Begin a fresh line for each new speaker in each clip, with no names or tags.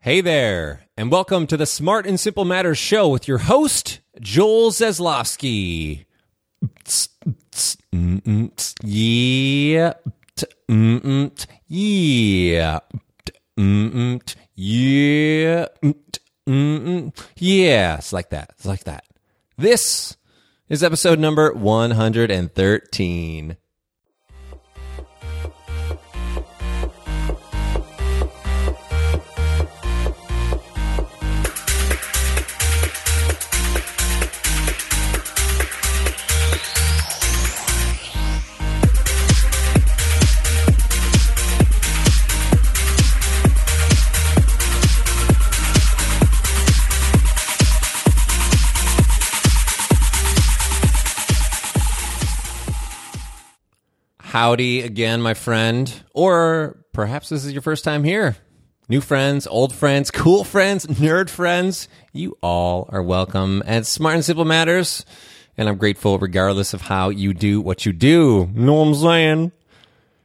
Hey there, and welcome to the Smart and Simple Matters show with your host, Joel Zaslofsky. Yeah. Yeah. Yeah. Mm, yeah. It's like that. It's like that. This is episode number 113. Howdy again, my friend. Or perhaps this is your first time here. New friends, old friends, cool friends, nerd friends, you all are welcome at Smart and Simple Matters. And I'm grateful regardless of how you do what you do. Know what I'm saying?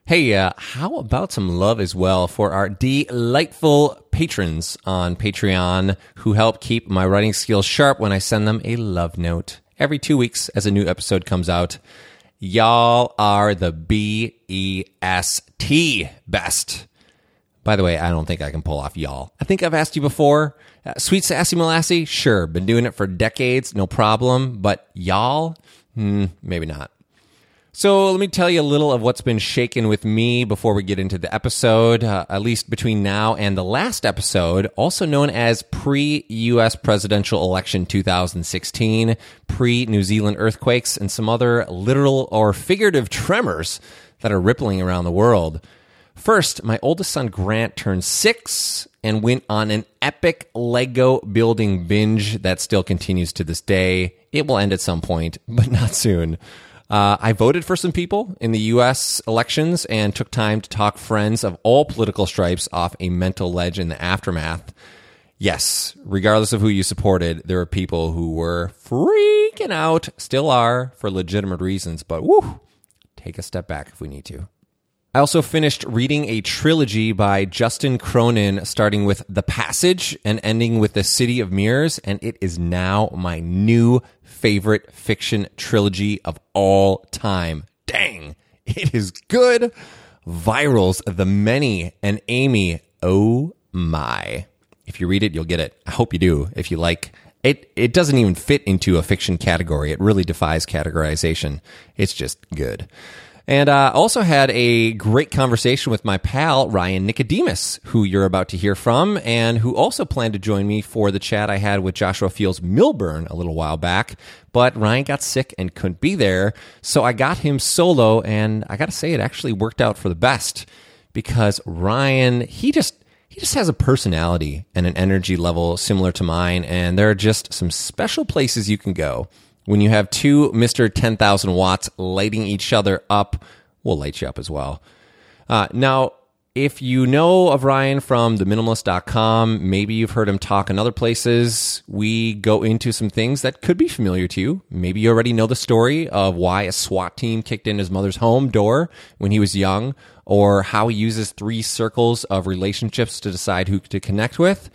Hey, uh, how about some love as well for our delightful patrons on Patreon who help keep my writing skills sharp when I send them a love note every two weeks as a new episode comes out. Y'all are the B E S T best. By the way, I don't think I can pull off y'all. I think I've asked you before. Uh, sweet sassy molassy, sure, been doing it for decades, no problem. But y'all, hmm, maybe not. So let me tell you a little of what's been shaken with me before we get into the episode, uh, at least between now and the last episode, also known as pre US presidential election 2016, pre New Zealand earthquakes, and some other literal or figurative tremors that are rippling around the world. First, my oldest son Grant turned six and went on an epic Lego building binge that still continues to this day. It will end at some point, but not soon. Uh, I voted for some people in the U.S. elections and took time to talk friends of all political stripes off a mental ledge in the aftermath. Yes, regardless of who you supported, there were people who were freaking out, still are, for legitimate reasons, but woo, take a step back if we need to. I also finished reading a trilogy by Justin Cronin, starting with The Passage and ending with The City of Mirrors, and it is now my new favorite fiction trilogy of all time. Dang, it is good. Virals, The Many, and Amy. Oh my. If you read it, you'll get it. I hope you do. If you like it, it doesn't even fit into a fiction category. It really defies categorization. It's just good. And I uh, also had a great conversation with my pal, Ryan Nicodemus, who you're about to hear from, and who also planned to join me for the chat I had with Joshua Fields Millburn a little while back. But Ryan got sick and couldn't be there. So I got him solo, and I got to say, it actually worked out for the best because Ryan, he just. He just has a personality and an energy level similar to mine, and there are just some special places you can go when you have two Mr. 10,000 watts lighting each other up, we'll light you up as well. Uh, now, if you know of Ryan from theminimalist.com, maybe you've heard him talk in other places. We go into some things that could be familiar to you. Maybe you already know the story of why a SWAT team kicked in his mother's home door when he was young, or how he uses three circles of relationships to decide who to connect with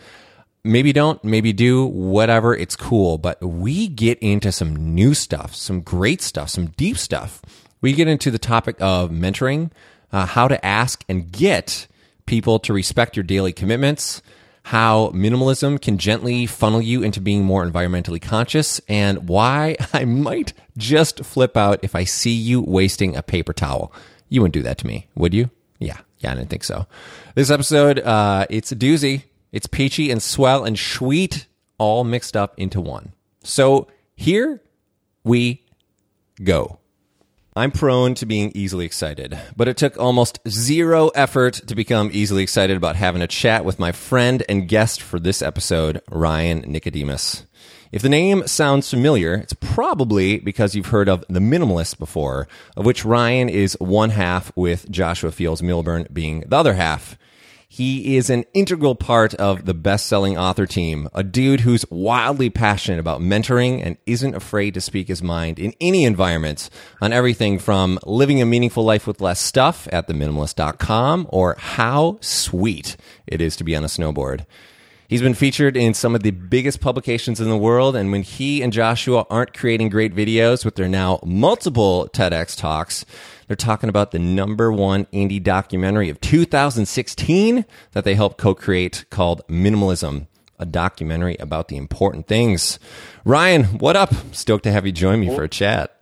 maybe don't, maybe do, whatever. It's cool. But we get into some new stuff, some great stuff, some deep stuff. We get into the topic of mentoring, uh, how to ask and get people to respect your daily commitments, how minimalism can gently funnel you into being more environmentally conscious, and why I might just flip out if I see you wasting a paper towel. You wouldn't do that to me, would you? Yeah, yeah, I didn't think so. This episode, uh, it's a doozy. It's peachy and swell and sweet all mixed up into one. So here we go. I'm prone to being easily excited, but it took almost zero effort to become easily excited about having a chat with my friend and guest for this episode, Ryan Nicodemus. If the name sounds familiar, it's probably because you've heard of The Minimalist before, of which Ryan is one half with Joshua Fields Millburn being the other half. He is an integral part of the best selling author team, a dude who's wildly passionate about mentoring and isn't afraid to speak his mind in any environment on everything from living a meaningful life with less stuff at theminimalist.com or how sweet it is to be on a snowboard. He's been featured in some of the biggest publications in the world, and when he and Joshua aren't creating great videos with their now multiple TEDx talks, they're talking about the number one indie documentary of 2016 that they helped co-create called Minimalism, a documentary about the important things. Ryan, what up? Stoked to have you join me for a chat.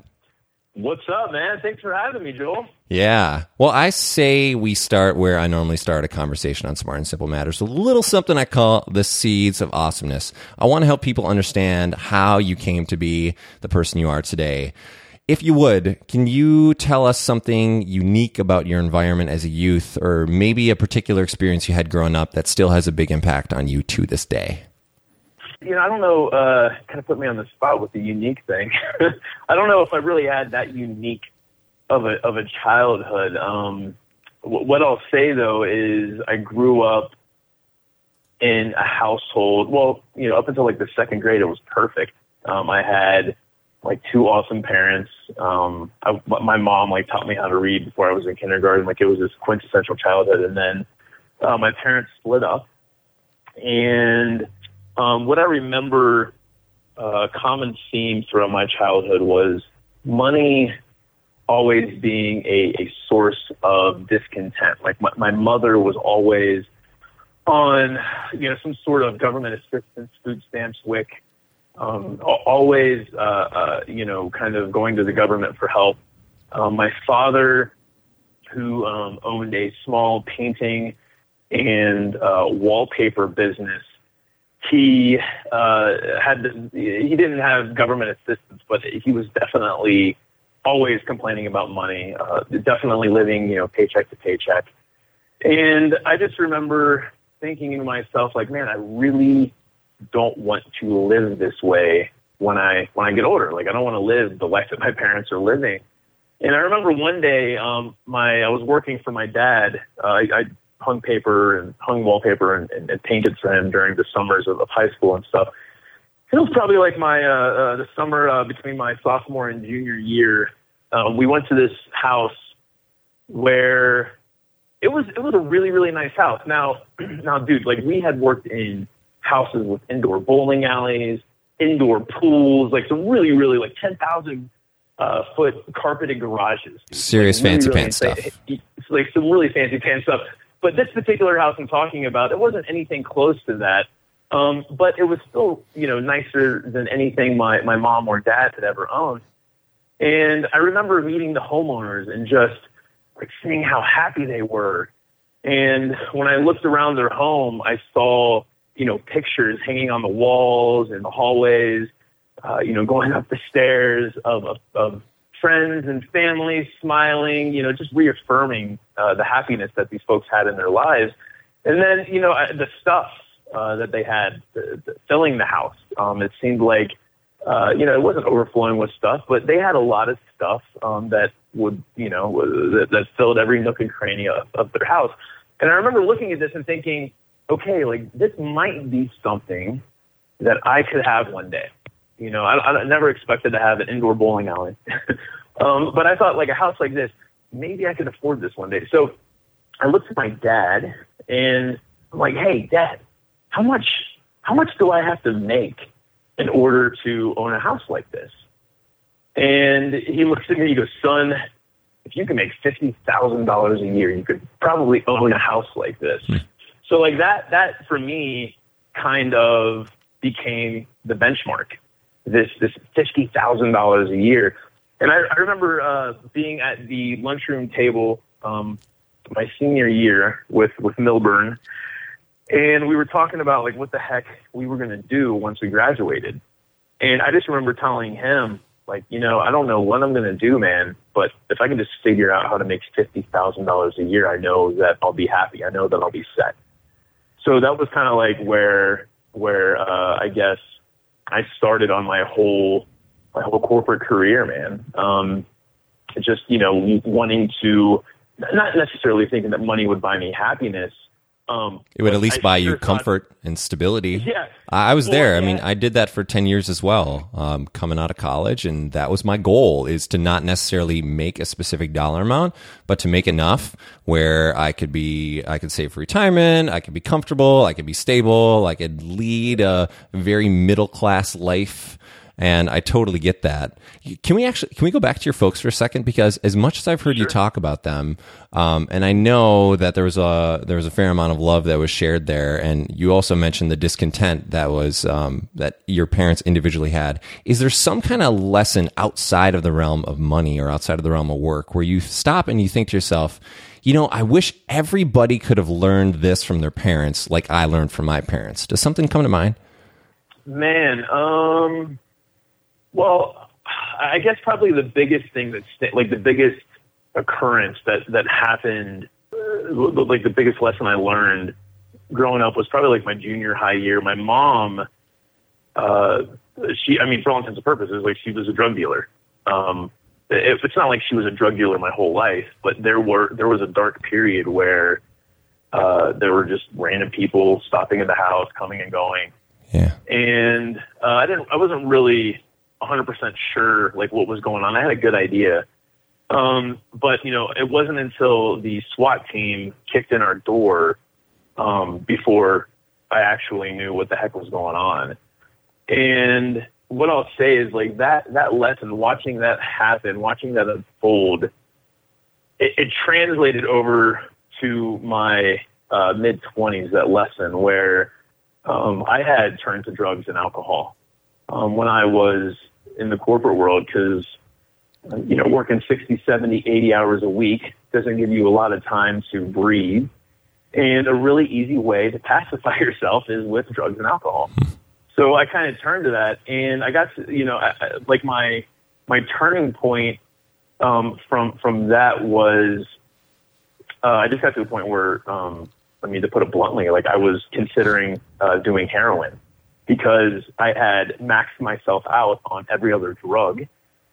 What's up, man? Thanks for having me, Joel.
Yeah. Well, I say we start where I normally start a conversation on smart and simple matters. A little something I call the seeds of awesomeness. I want to help people understand how you came to be the person you are today. If you would, can you tell us something unique about your environment as a youth, or maybe a particular experience you had growing up that still has a big impact on you to this day?
you know, I don't know, uh, kind of put me on the spot with the unique thing. I don't know if I really had that unique of a, of a childhood. Um, what I'll say though is I grew up in a household, well, you know, up until like the second grade, it was perfect. Um, I had like two awesome parents. Um, I, my mom like taught me how to read before I was in kindergarten. Like it was this quintessential childhood. And then, uh, my parents split up and, um, what I remember, a uh, common theme throughout my childhood was money always being a, a source of discontent. Like my, my mother was always on, you know, some sort of government assistance, food stamps, WIC, um, always, uh, uh, you know, kind of going to the government for help. Um, my father, who um, owned a small painting and uh, wallpaper business, he uh, had he didn't have government assistance, but he was definitely always complaining about money. Uh, definitely living, you know, paycheck to paycheck. And I just remember thinking to myself, like, man, I really don't want to live this way when I when I get older. Like, I don't want to live the life that my parents are living. And I remember one day, um, my I was working for my dad. Uh, I, I hung paper and hung wallpaper and, and, and painted for him during the summers of, of high school and stuff. It was probably like my uh, uh, the summer uh, between my sophomore and junior year. Um, we went to this house where it was it was a really really nice house. Now now, dude, like we had worked in houses with indoor bowling alleys, indoor pools, like some really really like ten thousand uh, foot carpeted garages.
Serious
like,
fancy
really,
pants stuff.
It's like some really fancy pants stuff. But this particular house I'm talking about, it wasn't anything close to that. Um, but it was still, you know, nicer than anything my, my mom or dad had ever owned. And I remember meeting the homeowners and just like seeing how happy they were. And when I looked around their home, I saw, you know, pictures hanging on the walls and the hallways, uh, you know, going up the stairs of, of, of friends and family smiling, you know, just reaffirming uh, the happiness that these folks had in their lives. And then, you know, the stuff uh, that they had the, the, filling the house, um, it seemed like, uh, you know, it wasn't overflowing with stuff, but they had a lot of stuff um, that would, you know, that, that filled every nook and cranny of, of their house. And I remember looking at this and thinking, okay, like this might be something that I could have one day. You know, I, I never expected to have an indoor bowling alley. um, but I thought like a house like this, maybe I could afford this one day. So I looked at my dad and I'm like, hey, dad, how much, how much do I have to make in order to own a house like this? And he looks at me, he goes, son, if you can make $50,000 a year, you could probably own a house like this. So like that, that for me kind of became the benchmark this this fifty thousand dollars a year. And I, I remember uh, being at the lunchroom table um, my senior year with with Millburn, and we were talking about like what the heck we were going to do once we graduated. And I just remember telling him like, you know, I don't know what I'm going to do, man, but if I can just figure out how to make fifty thousand dollars a year, I know that I'll be happy. I know that I'll be set. So that was kind of like where where uh, I guess I started on my whole my whole corporate career, man. Um, just you know wanting to not necessarily thinking that money would buy me happiness, Um,
It would at least
I
buy you
sure thought-
comfort and stability.
Yeah.
I I was
Well,
there. I mean. I did that for 10 years as well, um, coming out of college. And that was my goal is to not necessarily make a specific dollar amount, but to make enough where I could be, I could save for retirement. I could be comfortable. I could be stable. I could lead a very middle class life. And I totally get that. Can we actually can we go back to your folks for a second? Because as much as I've heard you talk about them, um, and I know that there was a there was a fair amount of love that was shared there, and you also mentioned the discontent that was um, that your parents individually had. Is there some kind of lesson outside of the realm of money or outside of the realm of work where you stop and you think to yourself, you know, I wish everybody could have learned this from their parents, like I learned from my parents. Does something come to mind?
Man, um, well, I guess probably the biggest thing that sta- like the biggest occurrence that that happened, uh, like the biggest lesson I learned growing up was probably like my junior high year. My mom, uh, she, I mean, for all intents and purposes, like she was a drug dealer. Um, it, it's not like she was a drug dealer my whole life, but there were there was a dark period where uh, there were just random people stopping at the house, coming and going
Yeah.
and uh, I didn't. I wasn't really 100% sure like what was going on. I had a good idea, um, but you know, it wasn't until the SWAT team kicked in our door um, before I actually knew what the heck was going on. And what I'll say is like that that lesson, watching that happen, watching that unfold, it, it translated over to my uh, mid 20s. That lesson where um, I had turned to drugs and alcohol um, when I was in the corporate world because, you know, working 60, 70, 80 hours a week doesn't give you a lot of time to breathe. And a really easy way to pacify yourself is with drugs and alcohol. So I kind of turned to that, and I got to, you know, I, I, like my my turning point um, from from that was uh, I just got to a point where, um, I mean, to put it bluntly, like I was considering uh, doing heroin because I had maxed myself out on every other drug,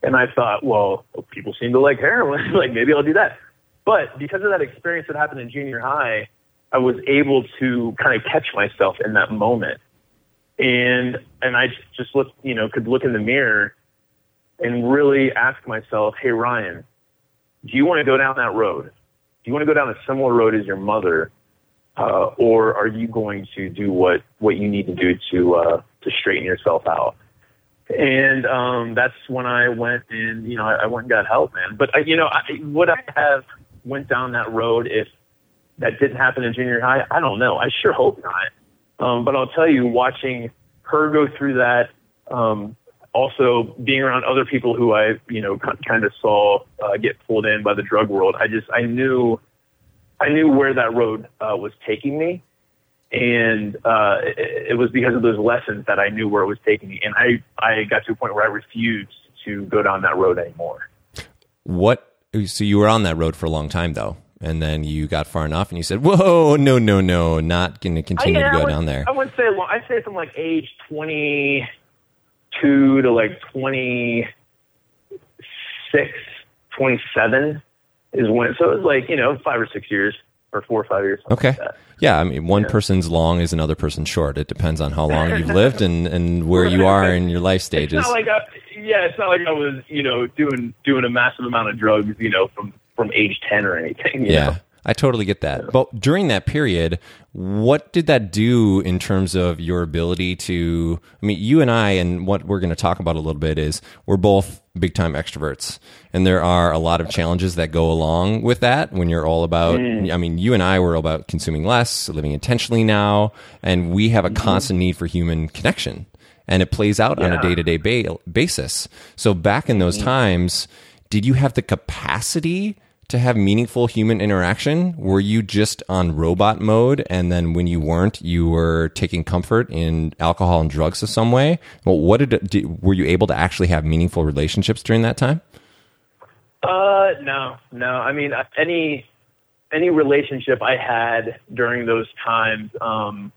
and I thought, well, people seem to like heroin, like maybe I'll do that. But because of that experience that happened in junior high, I was able to kind of catch myself in that moment, and and I just look, you know, could look in the mirror and really ask myself, hey Ryan, do you want to go down that road? Do you want to go down a similar road as your mother, uh, or are you going to do what what you need to do to uh, to straighten yourself out? And um, that's when I went and you know I, I went and got help, man. But I, you know, I, would I have went down that road if that didn't happen in junior high? I don't know. I sure hope not. Um, but I'll tell you, watching her go through that, um, also being around other people who I, you know, kind of saw uh, get pulled in by the drug world, I just, I knew, I knew where that road uh, was taking me. And uh, it, it was because of those lessons that I knew where it was taking me. And I, I got to a point where I refused to go down that road anymore.
What? So you were on that road for a long time, though, and then you got far enough, and you said, "Whoa, no, no, no, not going to continue
yeah,
to go
would,
down there."
I wouldn't say long. I'd say from like age twenty two to like 26, 27 is when. So it was hmm. like you know five or six years or four or five years.
Okay.
like.
Yeah, I mean, one
Yeah.
person's long is another person's short. It depends on how long you've lived and, and where you are in your life
It's
stages.
not like I, yeah, it's not like I was you know doing doing a massive amount of drugs you know from from age ten or anything. you
Yeah,
know?
I totally get that. But during that period, what did that do in terms of your ability to? I mean, you and I, and what we're going to talk about a little bit is we're both big time extroverts, and there are a lot of challenges that go along with that when you're all about. Mm. I mean, you and I were all about consuming less, living intentionally now, and we have a mm-hmm. constant need for human connection, and it plays out on a day to day basis. So back in those mm-hmm. times, did you have the capacity? To have meaningful human interaction? Were you just on robot mode, and then when you weren't, you were taking comfort in alcohol and drugs in some way? Well, what did, did were you able to actually have meaningful relationships during that time?
Uh, no, no. I mean, uh, any any relationship I had during those times, um,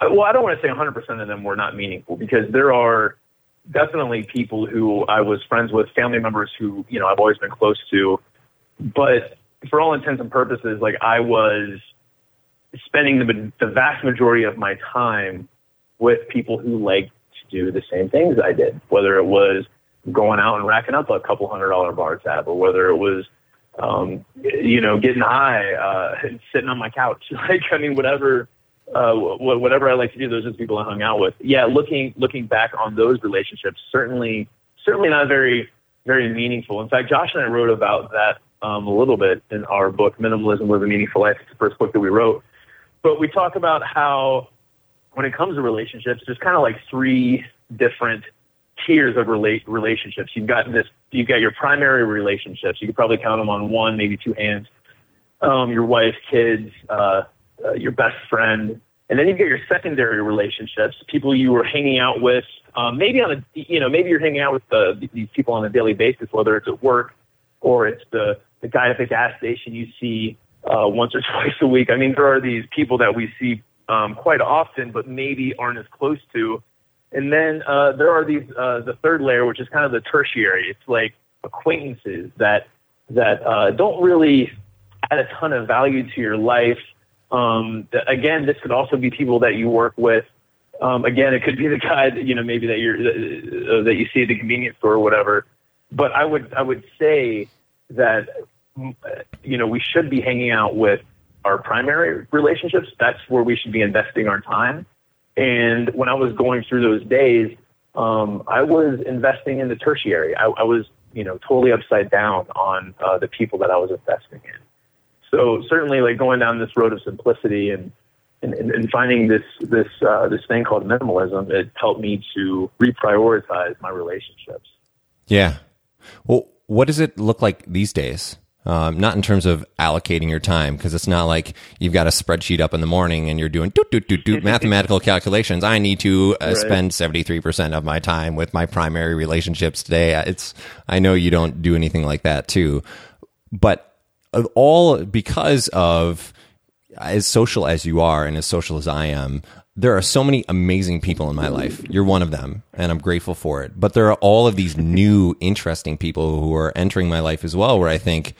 well, I don't want to say 100% of them were not meaningful because there are definitely people who I was friends with, family members who you know I've always been close to, but for all intents and purposes, like I was spending the, the vast majority of my time with people who liked to do the same things I did, whether it was going out and racking up a couple hundred dollar bar tab, or whether it was, um, you know, getting high uh, and sitting on my couch. like, I mean, whatever, uh, whatever I like to do, those are the people I hung out with. Yeah, looking looking back on those relationships, certainly certainly not very very meaningful. In fact, Josh and I wrote about that um, a little bit in our book, Minimalism: Live a Meaningful Life. It's the first book that we wrote, but we talk about how when it comes to relationships, there's kind of like three different tiers of relate relationships. You've got this, you've got your primary relationships. You could probably count them on one, maybe two hands. Um, your wife, kids, uh, uh, your best friend, and then you've got your secondary relationships, people you were hanging out with. Um, maybe on a, you know, maybe you're hanging out with the, these people on a daily basis, whether it's at work or it's the the guy at the gas station you see uh, once or twice a week. I mean, there are these people that we see um, quite often, but maybe aren't as close to. And then uh, there are these uh, the third layer, which is kind of the tertiary. It's like acquaintances that that uh, don't really add a ton of value to your life. Um, again, this could also be people that you work with. Um, again, it could be the guy that you know maybe that you're uh, that you see at the convenience store or whatever. But I would I would say that you know we should be hanging out with our primary relationships. That's where we should be investing our time. And when I was going through those days, um, I was investing in the tertiary. I, I was, you know, totally upside down on uh, the people that I was investing in. So certainly, like going down this road of simplicity and and, and finding this this uh, this thing called minimalism, it helped me to reprioritize my relationships.
Yeah. Well, what does it look like these days? Um, not in terms of allocating your time, because it's not like you've got a spreadsheet up in the morning and you're doing doot, doot, doot, doot, mathematical calculations. I need to uh, right. spend 73% of my time with my primary relationships today. Uh, it's, I know you don't do anything like that too, but all because of as social as you are and as social as I am, there are so many amazing people in my life. You're one of them, and I'm grateful for it. But there are all of these new, interesting people who are entering my life as well, where I think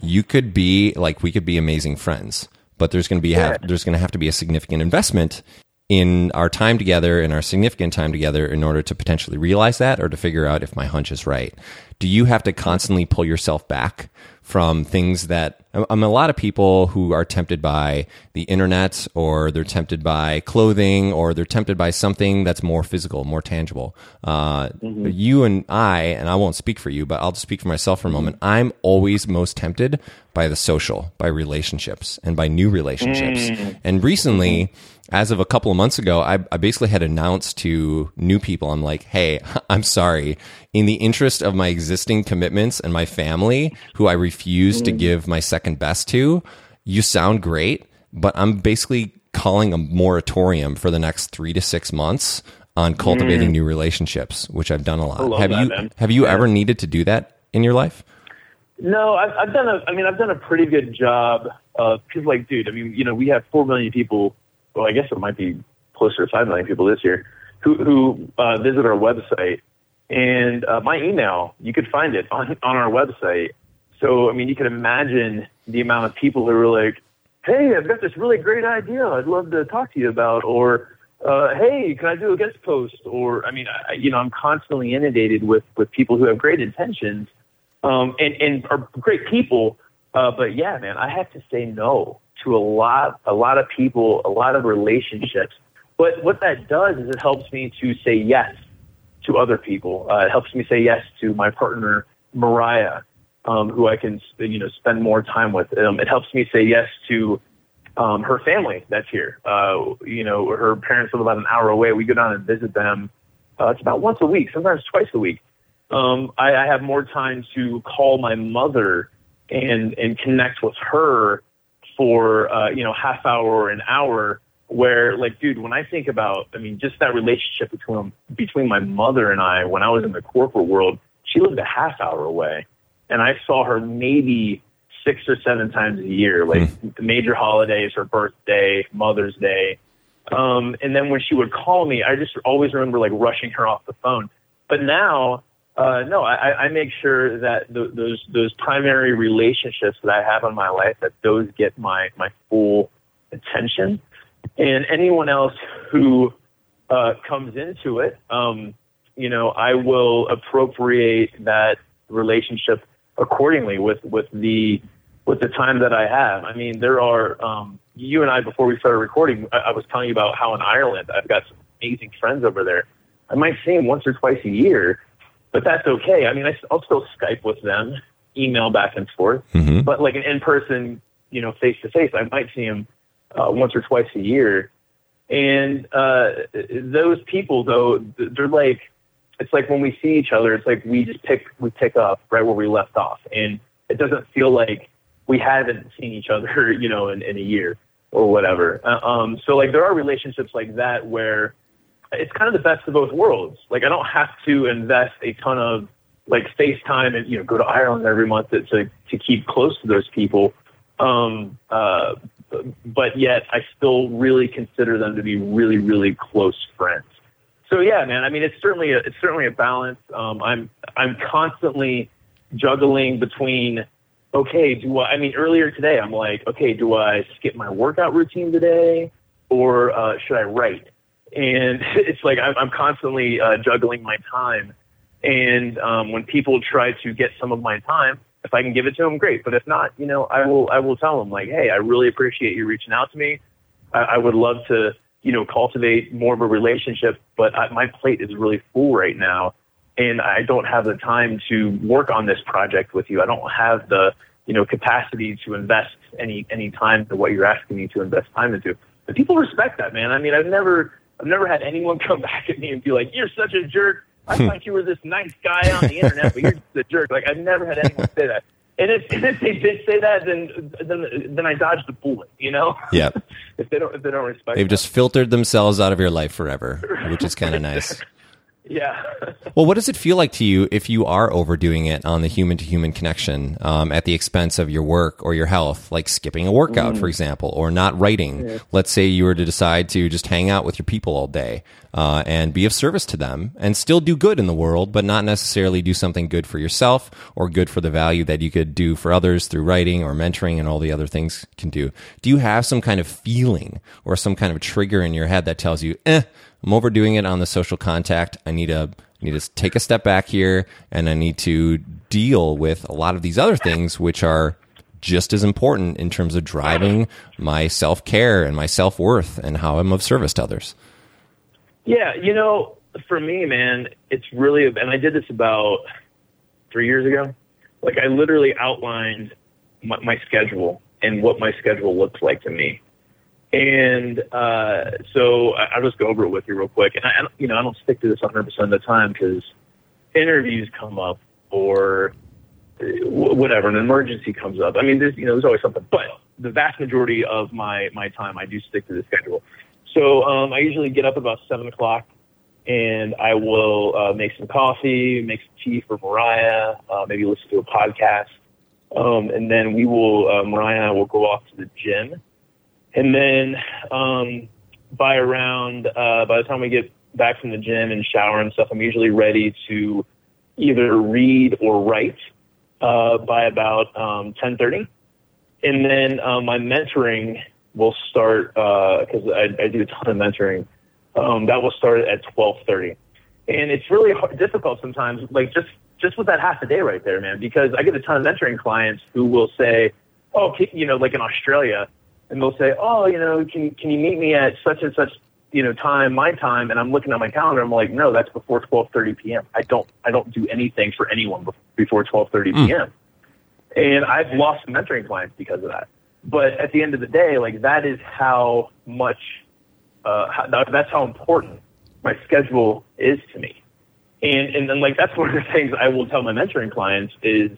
you could be like we could be amazing friends. But there's going to be have, there's going to have to be a significant investment in our time together, in our significant time together, in order to potentially realize that or to figure out if my hunch is right. Do you have to constantly pull yourself back from things that I'm a lot of people who are tempted by the internet or they're tempted by clothing or they're tempted by something that's more physical, more tangible. Uh, mm-hmm. You and I, and I won't speak for you, but I'll just speak for myself for a moment. I'm always most tempted by the social, by relationships, and by new relationships. Mm-hmm. And recently, mm-hmm as of a couple of months ago, I, I, basically had announced to new people, I'm like, hey, I'm sorry. In the interest of my existing commitments and my family, who I refuse mm. to give my second best to, you sound great, but I'm basically calling a moratorium for the next three to six months on cultivating mm. new relationships, which I've done a lot. Have
that,
you
man.
have you yeah. ever needed to do that in your life?
No, I've, I've done a. I mean, I've done a pretty good job. Of, cause like, dude, I mean, you know, we have four million people well, I guess it might be closer to 5 million people this year who, who uh, visit our website. And uh, my email, you could find it on, on our website. So, I mean, you can imagine the amount of people who are like, hey, I've got this really great idea I'd love to talk to you about. Or, uh, hey, can I do a guest post? Or, I mean, I, you know, I'm constantly inundated with, with people who have great intentions um, and, and are great people. Uh, but yeah, man, I have to say no to a lot, a lot of people, a lot of relationships. But what that does is it helps me to say yes to other people. Uh, it helps me say yes to my partner, Mariah, um, who I can, you know, spend more time with. Um, it helps me say yes to um, her family that's here. Uh, you know, her parents live about an hour away. We go down and visit them. Uh, it's about once a week, sometimes twice a week. Um, I, I have more time to call my mother and and connect with her for uh, you know half hour or an hour where like dude when i think about i mean just that relationship between between my mother and i when i was in the corporate world she lived a half hour away. And i saw her maybe six or seven times a year like mm. the major holidays her birthday mother's day. Um and then when she would call me i just always remember like rushing her off the phone. But now uh, no, I, I make sure that th- those those primary relationships that I have in my life that those get my my full attention. And anyone else who uh, comes into it, um, you know, I will appropriate that relationship accordingly with, with the with the time that I have. I mean, there are um, you and I before we started recording. I, I was telling you about how in Ireland I've got some amazing friends over there. I might see them once or twice a year, but that's okay. I mean, I, I'll still Skype with them, email back and forth,
Mhm.
but like an in person, you know, face to face, I might see them uh, once or twice a year. And uh, those people, though, they're like, it's like when we see each other, it's like we just pick we pick up right where we left off, and it doesn't feel like we haven't seen each other, you know, in, in a year or whatever. Uh, um, so like there are relationships like that where it's kind of the best of both worlds. Like I don't have to invest a ton of like FaceTime and you know go to Ireland every month to to, to keep close to those people. Um, uh, but yet I still really consider them to be really really close friends. So yeah, man. I mean, it's certainly a, it's certainly a balance. Um, I'm I'm constantly juggling between okay, do I? I mean, earlier today I'm like, okay, do I skip my workout routine today, or uh, should I write? And it's like I'm, I'm constantly uh, juggling my time. And um, when people try to get some of my time, if I can give it to them, great. But if not, you know, I will I will tell them like, hey, I really appreciate you reaching out to me. I, I would love to, you know, cultivate more of a relationship, but I, my plate is really full right now, and I don't have the time to work on this project with you. I don't have the, you know, capacity to invest any any time to what you're asking me to invest time into. But people respect that, man. I mean, I've never I've never had anyone come back at me and be like, "You're such a jerk." I hmm. thought you were this nice guy on the internet, but you're just a jerk. Like I've never had anyone say that. And if, and if they did say that, then then then I dodged the bullet. You know.
Yeah.
if they don't if they don't respect.
They've
that.
just filtered themselves out of your life forever, which is kind of nice.
yeah.
Well, what does it feel like to you if you are overdoing it on the human to human connection um, at the expense of your work or your health, like skipping a workout, for example, or not writing? Let's say you were to decide to just hang out with your people all day uh, and be of service to them and still do good in the world, but not necessarily do something good for yourself or good for the value that you could do for others through writing or mentoring and all the other things can do. Do you have some kind of feeling or some kind of trigger in your head that tells you, eh, I'm overdoing it on the social contact. I need to I need to take a step back here and I need to deal with a lot of these other things which are just as important in terms of driving my self-care and my self-worth and how I'm of service to others.
Yeah, you know, for me, man, it's really, and I did this about three years ago. Like, I literally outlined my, my schedule and what my schedule looks like to me. And uh, so I'll just go over it with you real quick. And I, I you know, I don't stick to this 100% of the time because interviews come up or whatever, an emergency comes up. I mean, there's you know, there's always something. But the vast majority of my my time, I do stick to the schedule. So um, I usually get up about seven o'clock, and I will uh, make some coffee, make some tea for Mariah, uh, maybe listen to a podcast, um, and then we will uh, Mariah and I will go off to the gym, and then um, by around uh, by the time we get back from the gym and shower and stuff, I'm usually ready to either read or write uh, by about um, 10:30, and then uh, my mentoring will start because I, I do a ton of mentoring. Um, that will start at 12:30, and it's really hard, difficult sometimes. Like just just with that half a day right there, man, because I get a ton of mentoring clients who will say, "Oh, you know, like in Australia." And they'll say, "Oh, you know, can can you meet me at such and such, you know, time, my time?" And I'm looking at my calendar. I'm like, "No, that's before 12:30 p.m. I don't I don't do anything for anyone before 12:30 p.m." And I've lost mentoring clients because of that. But at the end of the day, like that is how much uh, how, that's how important my schedule is to me. And and then like that's one of the things I will tell my mentoring clients is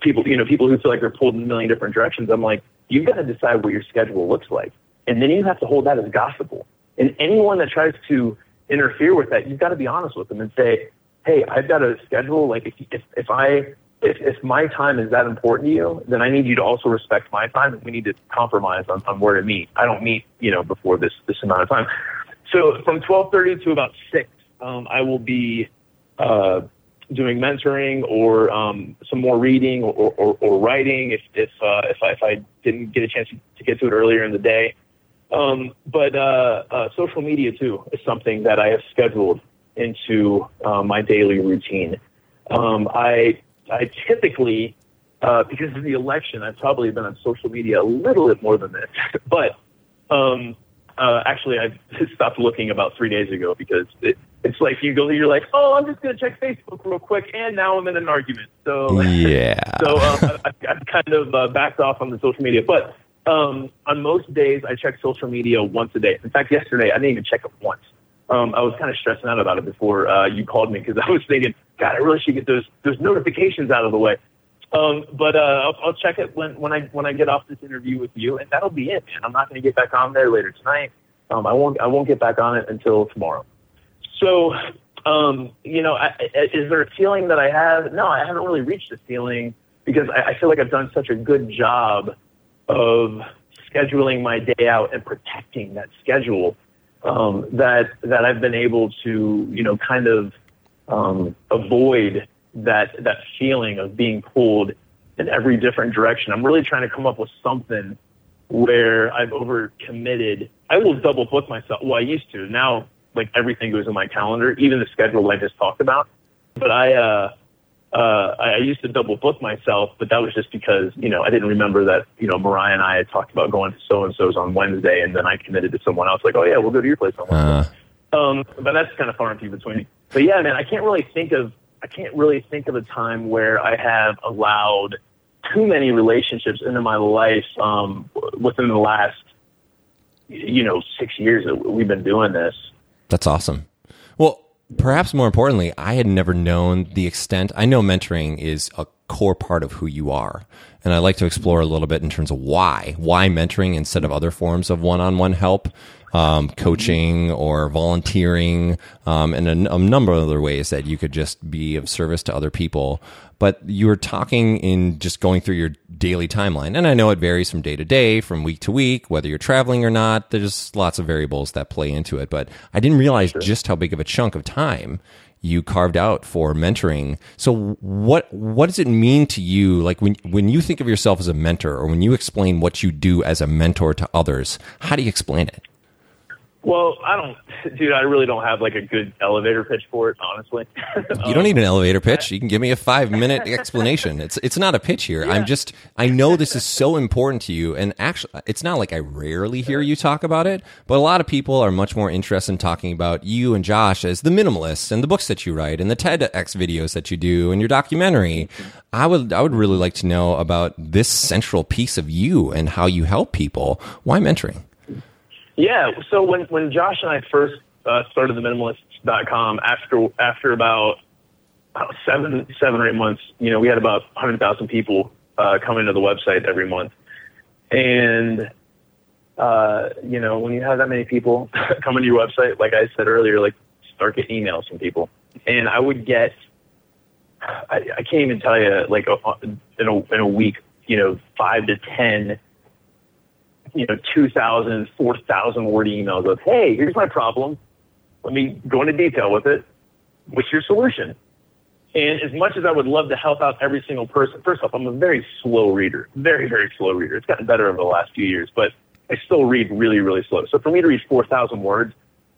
people you know people who feel like they're pulled in a million different directions. I'm like, you've got to decide what your schedule looks like, and then you have to hold that as gospel. And anyone that tries to interfere with that, you've got to be honest with them and say, hey, I've got a schedule. Like if if, if I if, if my time is that important to you, then I need you to also respect my time, and we need to compromise on, on where to meet. I don't meet, you know, before this this amount of time. So from twelve thirty to about six, um, I will be uh, doing mentoring or um, some more reading or, or, or writing if if uh, if, I, if I didn't get a chance to get to it earlier in the day. Um, but uh, uh, social media too is something that I have scheduled into uh, my daily routine. Um, I I typically uh, because of the election, I've probably been on social media a little bit more than this, but um, uh, actually, I stopped looking about three days ago because it, it's like you go, you're like, oh, I'm just going to check Facebook real quick, and now I'm in an argument. So
yeah,
so um, I, I kind of uh, backed off on the social media, but um, on most days I check social media once a day. In fact, yesterday I didn't even check it once. Um, I was kind of stressing out about it before uh, you called me because I was thinking, God, I really should get those those notifications out of the way. Um, but uh, I'll, I'll check it when, when I when I get off this interview with you, and that'll be it, man. I'm not going to get back on there later tonight. Um, I won't I won't get back on it until tomorrow. So, um, you know, I, is there a feeling that I have? No, I haven't really reached a feeling because I, I feel like I've done such a good job of scheduling my day out and protecting that schedule um, that that I've been able to, you know, kind of um, avoid that that feeling of being pulled in every different direction. I'm really trying to come up with something where I've overcommitted. I will double book myself. Well, I used to. Now, like everything goes in my calendar, even the schedule I just talked about. But I, uh, uh, I used to double book myself, but that was just because you know I didn't remember that you know Mariah and I had talked about going to so and so's on Wednesday, and then I committed to someone else. Like, oh yeah, we'll go to your place on Wednesday. Uh. Um, but that's kind of far and few between. But yeah, man, I can't really think of I can't really think of a time where I have allowed too many relationships into my life um, within the last, you know, six years that we've been doing this.
That's awesome. Well, perhaps more importantly, I had never known the extent. I know mentoring is a core part of who you are. And I'd like to explore a little bit in terms of why. Why mentoring instead of other forms of one on one help? um, coaching or volunteering, um, and a, a, number of other ways that you could just be of service to other people. But you were talking in just going through your daily timeline, and I know it varies from day to day, from week to week, whether you're traveling or not. There's lots of variables that play into it, but I didn't realize sure. just how big of a chunk of time you carved out for mentoring. So what what does it mean to you like when when you think of yourself as a mentor or when you explain what you do as a mentor to others, how do you explain it?
Well, I don't, dude. I really don't have like a good elevator pitch for it, honestly.
you um, don't need an elevator pitch. You can give me a five minute explanation. It's it's not a pitch here. Yeah. I'm just I know this is so important to you, and actually, it's not like I rarely hear you talk about it, but a lot of people are much more interested in talking about you and Josh as the minimalists and the books that you write and the TEDx videos that you do and your documentary. I would I would really like to know about this central piece of you and how you help people. Why mentoring?
Yeah. So when when Josh and I first uh, started the minimalists.com after after about, about seven seven or eight months, you know, we had about 100,000 people uh, coming to the website every month, and uh, you know, when you have that many people coming to your website, like I said earlier, like start getting emails from people, and I would get. I, I can't even tell you, like, in a in a week, you know, five to ten you know, 2,000, 4,000 word emails of, hey, here's my problem. Let me go into detail with it. What's your solution? And as much as I would love to help out every single person, first off, I'm a very slow reader, very, very slow reader. It's gotten better over the last few years, but I still read really, really slow. So for me to read 4,000 words,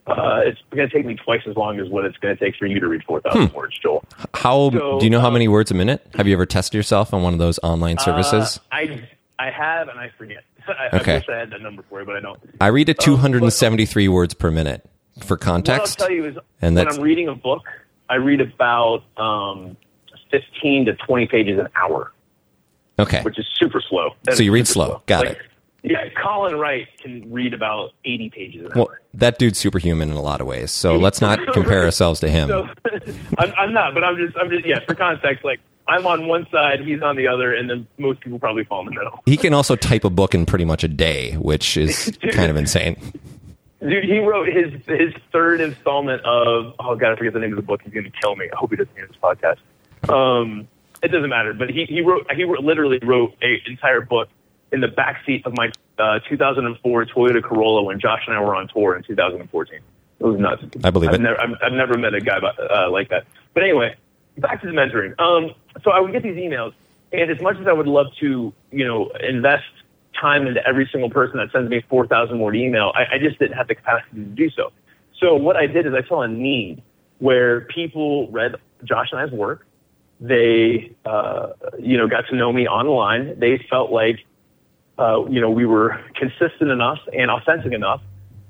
uh, it's going to take me twice as long as what it's going to take for you to read 4,000 hmm. words, Joel.
How so, do you know how many words a minute? Have you ever tested yourself on one of those online services?
Uh, I I have, and I forget. I, okay. I wish I had that number for you, but I don't.
I read at 273 um, words per minute for context.
What I'll tell you is and when I'm reading a book, I read about um, 15 to 20 pages an hour.
Okay.
Which is super slow. That
so you read slow. slow. Got
like,
it.
Yeah, Colin Wright can read about 80 pages an
well, hour. That dude's superhuman in a lot of ways. So let's not compare ourselves to him. So,
I'm, I'm not, but I'm just, I'm just, yeah, for context, like, I'm on one side, he's on the other, and then most people probably fall in the middle.
He can also type a book in pretty much a day, which is kind of insane.
Dude, he wrote his his third installment of oh god, I forget the name of the book. He's gonna kill me. I hope he doesn't hear this podcast. Um, it doesn't matter, but he he wrote he wrote, literally wrote an entire book in the back seat of my uh, 2004 Toyota Corolla when Josh and I were on tour in 2014. It was nuts.
I believe
I've
it.
Never, I've, I've never met a guy uh, like that. But anyway, back to the mentoring. Um, so I would get these emails, and as much as I would love to, you know, invest time into every single person that sends me 4,000 word email. I, I just didn't have the capacity to do so. So what I did is I saw a need where people read Josh and I's work. They, uh, you know, got to know me online. They felt like, uh, you know, we were consistent enough and authentic enough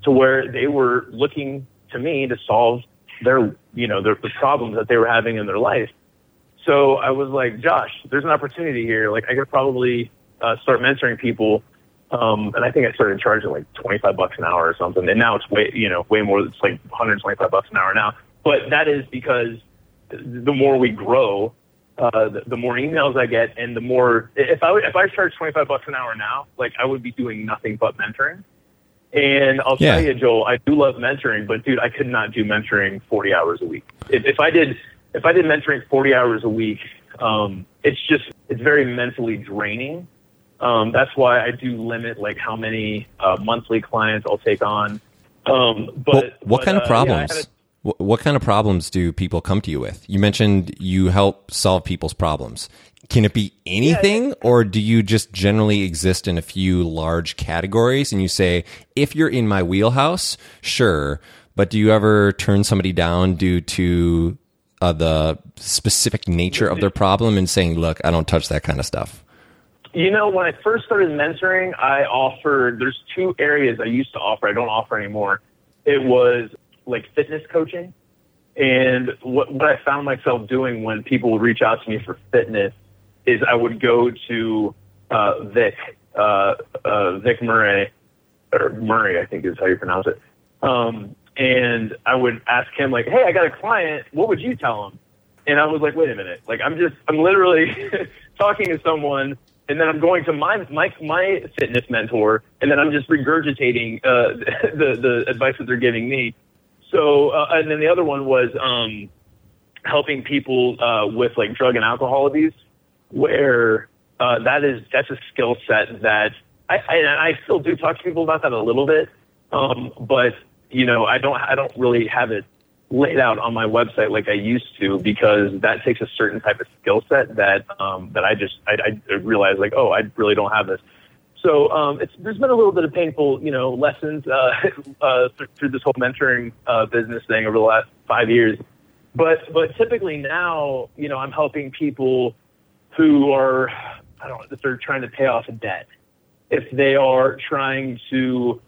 to where they were looking to me to solve their, you know, their, the problems that they were having in their life. So I was like, Josh, there's an opportunity here. Like I could probably uh, start mentoring people. Um, and I think I started charging like 25 bucks an hour or something. And now it's way, you know, way more. It's like 125 bucks an hour now. But that is because the more we grow, uh, the, the more emails I get, and the more if I if I charge 25 bucks an hour now, like I would be doing nothing but mentoring. And I'll yeah. tell you, Joel, I do love mentoring, but dude, I could not do mentoring 40 hours a week. If, if I did, if I did mentoring 40 hours a week, um, it's just it's very mentally draining. Um, that's why I do limit like how many uh, monthly clients I'll take on. Um, but
well, what
but,
kind of
uh,
problems?
Yeah,
what kind of problems do people come to you with? You mentioned you help solve people's problems. Can it be anything, yeah, or do you just generally exist in a few large categories and you say, if you're in my wheelhouse, sure, but do you ever turn somebody down due to uh, the specific nature of their problem and saying, look, I don't touch that kind of stuff?
You know, when I first started mentoring, I offered, there's two areas I used to offer, I don't offer anymore. It was like fitness coaching. And what, what I found myself doing when people would reach out to me for fitness is I would go to uh, Vic, uh, uh, Vic Murray, or Murray, I think is how you pronounce it. Um, and I would ask him like, "Hey, I got a client. What would you tell him?" And I was like, "Wait a minute! Like, I'm just, I'm literally talking to someone, and then I'm going to my my my fitness mentor, and then I'm just regurgitating uh, the the advice that they're giving me." So, uh, and then the other one was um, helping people uh, with like drug and alcohol abuse, where uh, that is that's a skill set that I, I and I still do talk to people about that a little bit, um, but you know I don't I don't really have it laid out on my website like I used to because that takes a certain type of skill set that um, that I just I, I realized like oh I really don't have this. So um, it's, there's been a little bit of painful, you know, lessons uh, uh, through this whole mentoring uh, business thing over the last five years. But but typically now, you know, I'm helping people who are I don't know if they're trying to pay off a debt, if they are trying to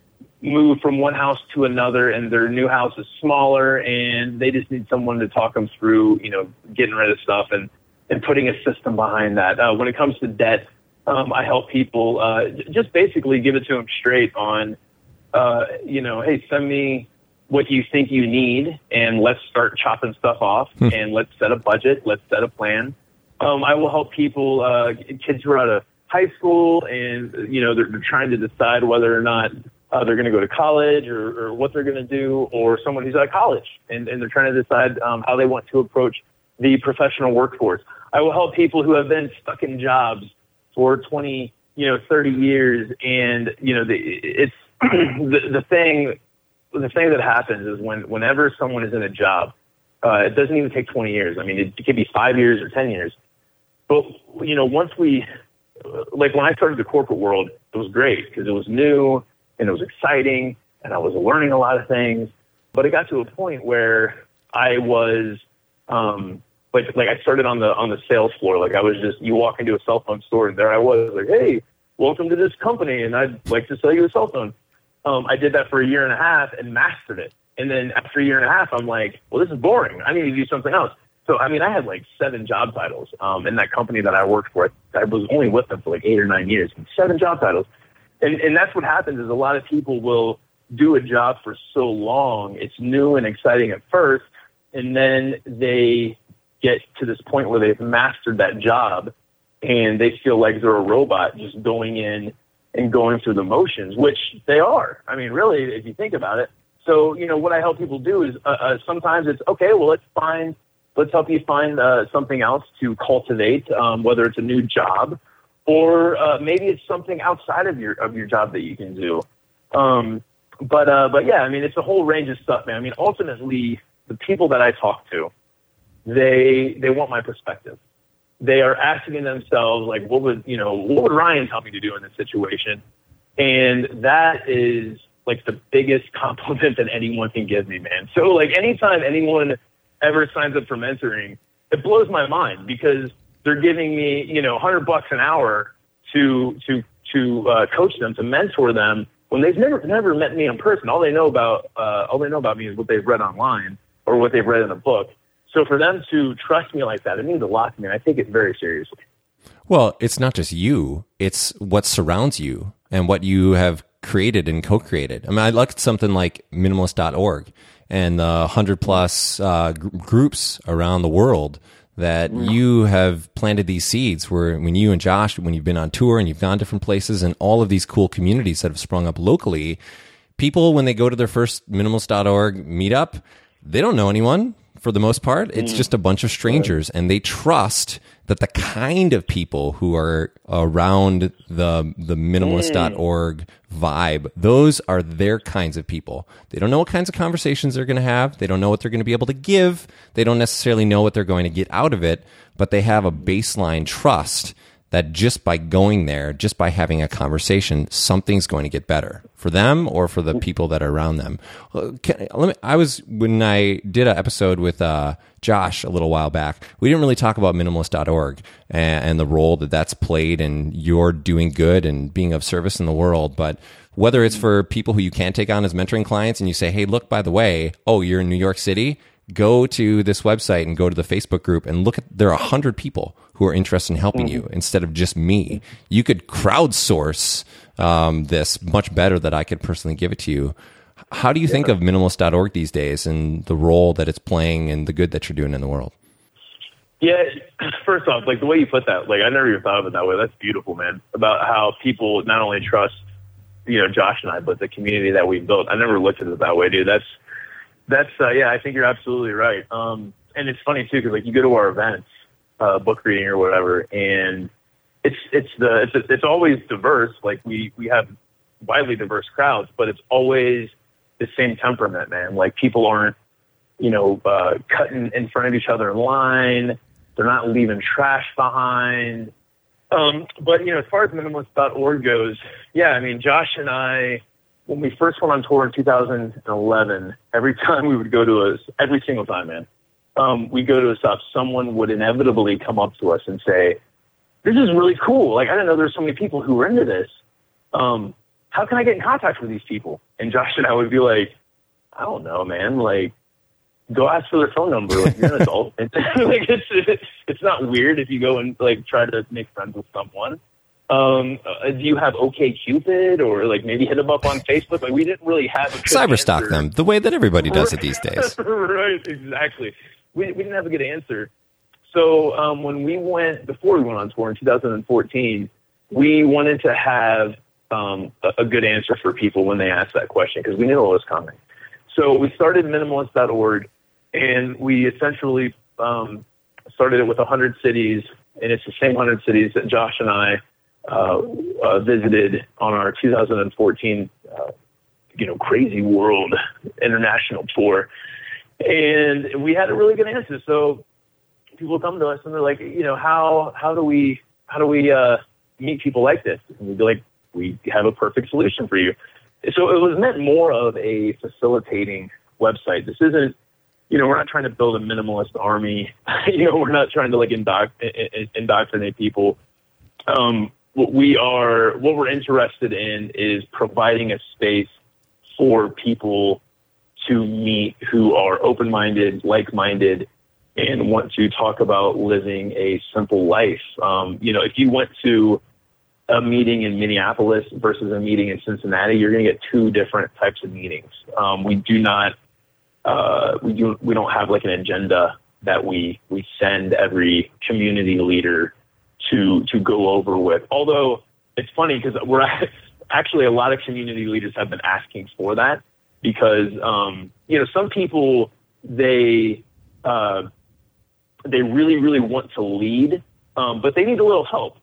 move from one house to another and their new house is smaller and they just need someone to talk them through, you know, getting rid of stuff and and putting a system behind that. Uh, when it comes to debt um, I help people uh, just basically give it to them straight on, uh, you know, hey, send me what you think you need, and let's start chopping stuff off, hmm. and let's set a budget, let's set a plan. Um, I will help people, uh, kids who are out of high school, and you know, they're, they're trying to decide whether or not uh, they're going to go to college or, or what they're going to do, or someone who's out of college and, and they're trying to decide um, how they want to approach the professional workforce. I will help people who have been stuck in jobs for 20, you know, 30 years. And, you know, the, it's the, the thing, the thing that happens is when, whenever someone is in a job, uh, it doesn't even take 20 years. I mean, it, it could be five years or 10 years. But, you know, once we, like when I started the corporate world, it was great because it was new and it was exciting and I was learning a lot of things. But it got to a point where I was, um, like like I started on the on the sales floor. Like I was just you walk into a cell phone store and there I was like, hey, welcome to this company, and I'd like to sell you a cell phone. Um, I did that for a year and a half and mastered it. And then after a year and a half, I'm like, well, this is boring. I need to do something else. So I mean, I had like seven job titles um, in that company that I worked for. I was only with them for like eight or nine years. Seven job titles, and and that's what happens is a lot of people will do a job for so long. It's new and exciting at first, and then they get to this point where they've mastered that job and they feel like they're a robot just going in and going through the motions, which they are. I mean, really, if you think about it. So, you know, what I help people do is uh, uh, sometimes it's okay. Well, let's find, let's help you find uh, something else to cultivate, um, whether it's a new job or uh, maybe it's something outside of your of your job that you can do. Um, but uh, but yeah, I mean, it's a whole range of stuff, man. I mean, ultimately, the people that I talk to, they they want my perspective. they are asking themselves like, what would you know, what would Ryan tell me to do in this situation? And that is like the biggest compliment that anyone can give me, man. So like anytime anyone ever signs up for mentoring, it blows my mind because they're giving me, you know, hundred bucks an hour to to to uh, coach them, to mentor them when they've never never met me in person. All they know about uh, all they know about me is what they've read online or what they've read in a book. So for them to trust me like that, it means a lot to me. I take it very seriously.
Well, it's not just you; it's what surrounds you and what you have created and co-created. I mean, I look something like minimalist.org and the hundred plus uh, g- groups around the world that you have planted these seeds where when you and Josh, when you've been on tour and you've gone different places and all of these cool communities that have sprung up locally, people, when they go to their first minimalist.org meetup, they don't know anyone for the most part. It's mm. just a bunch of strangers and they trust that the kind of people who are around the the minimalist.org vibe, those are their kinds of people. They don't know what kinds of conversations they're going to have. They don't know what they're going to be able to give. They don't necessarily know what they're going to get out of it, but they have a baseline trust that just by going there, just by having a conversation, something's going to get better for them or for the people that are around them. Uh, can, me, I was when I did an episode with uh, Josh a little while back. We didn't really talk about minimalist.org and, and the role that that's played in your doing good and being of service in the world, but whether it's for people who you can't take on as mentoring clients and you say, "Hey, look, by the way, oh, you're in New York City." go to this website and go to the Facebook group and look at there are a hundred people who are interested in helping mm-hmm. you instead of just me. You could crowdsource um, this much better that I could personally give it to you. How do you yeah. think of minimalist.org these days and the role that it's playing and the good that you're doing in the world?
Yeah, first off, like the way you put that, like I never even thought of it that way. That's beautiful, man. About how people not only trust, you know, Josh and I, but the community that we built. I never looked at it that way, dude. That's that's uh, yeah. I think you're absolutely right. Um, and it's funny too because like you go to our events, uh, book reading or whatever, and it's it's the it's it's always diverse. Like we we have widely diverse crowds, but it's always the same temperament, man. Like people aren't you know uh, cutting in front of each other in line. They're not leaving trash behind. Um, but you know, as far as minimalist.org goes, yeah, I mean, Josh and I when we first went on tour in 2011, every time we would go to us, every single time, man, um, we go to a stop, someone would inevitably come up to us and say, "This is really cool. Like I didn't know there's so many people who were into this. Um, how can I get in contact with these people?" And Josh and I would be like, "I don't know, man. Like, go ask for their phone number. Like you're an adult. like it's it's not weird if you go and like try to make friends with someone." Um, uh, do you have OK Cupid or like maybe hit them up on Facebook? Like we didn't really have a
cyberstalk them the way that everybody does it these days.
right, exactly. We we didn't have a good answer. So um, when we went before we went on tour in 2014, we wanted to have um, a, a, good answer for people when they asked that question because we knew it was coming. So we started minimalist.org, and we essentially um, started it with 100 cities, and it's the same 100 cities that Josh and I uh, uh, visited on our 2014, uh, you know, crazy world international tour, and we had a really good answer. So people come to us and they're like, you know, how how do we how do we uh, meet people like this? And we'd be like, we have a perfect solution for you. So it was meant more of a facilitating website. This isn't you know, we're not trying to build a minimalist army. you know, we're not trying to like indoct- indoctrinate people. Um, what we are what we're interested in is providing a space for people to meet who are open-minded, like-minded, and want to talk about living a simple life. Um, you know, if you went to a meeting in Minneapolis versus a meeting in Cincinnati, you're going to get two different types of meetings. Um, we do not, uh, we do, we don't have like an agenda that we we send every community leader to to go over with. Although it's funny because we're actually a lot of community leaders have been asking for that because um, you know some people they uh, they really really want to lead, um, but they need a little help.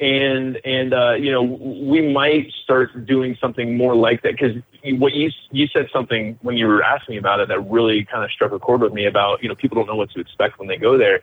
And and uh, you know we might start doing something more like that because what you you said something when you were asking me about it that really kind of struck a chord with me about you know people don't know what to expect when they go there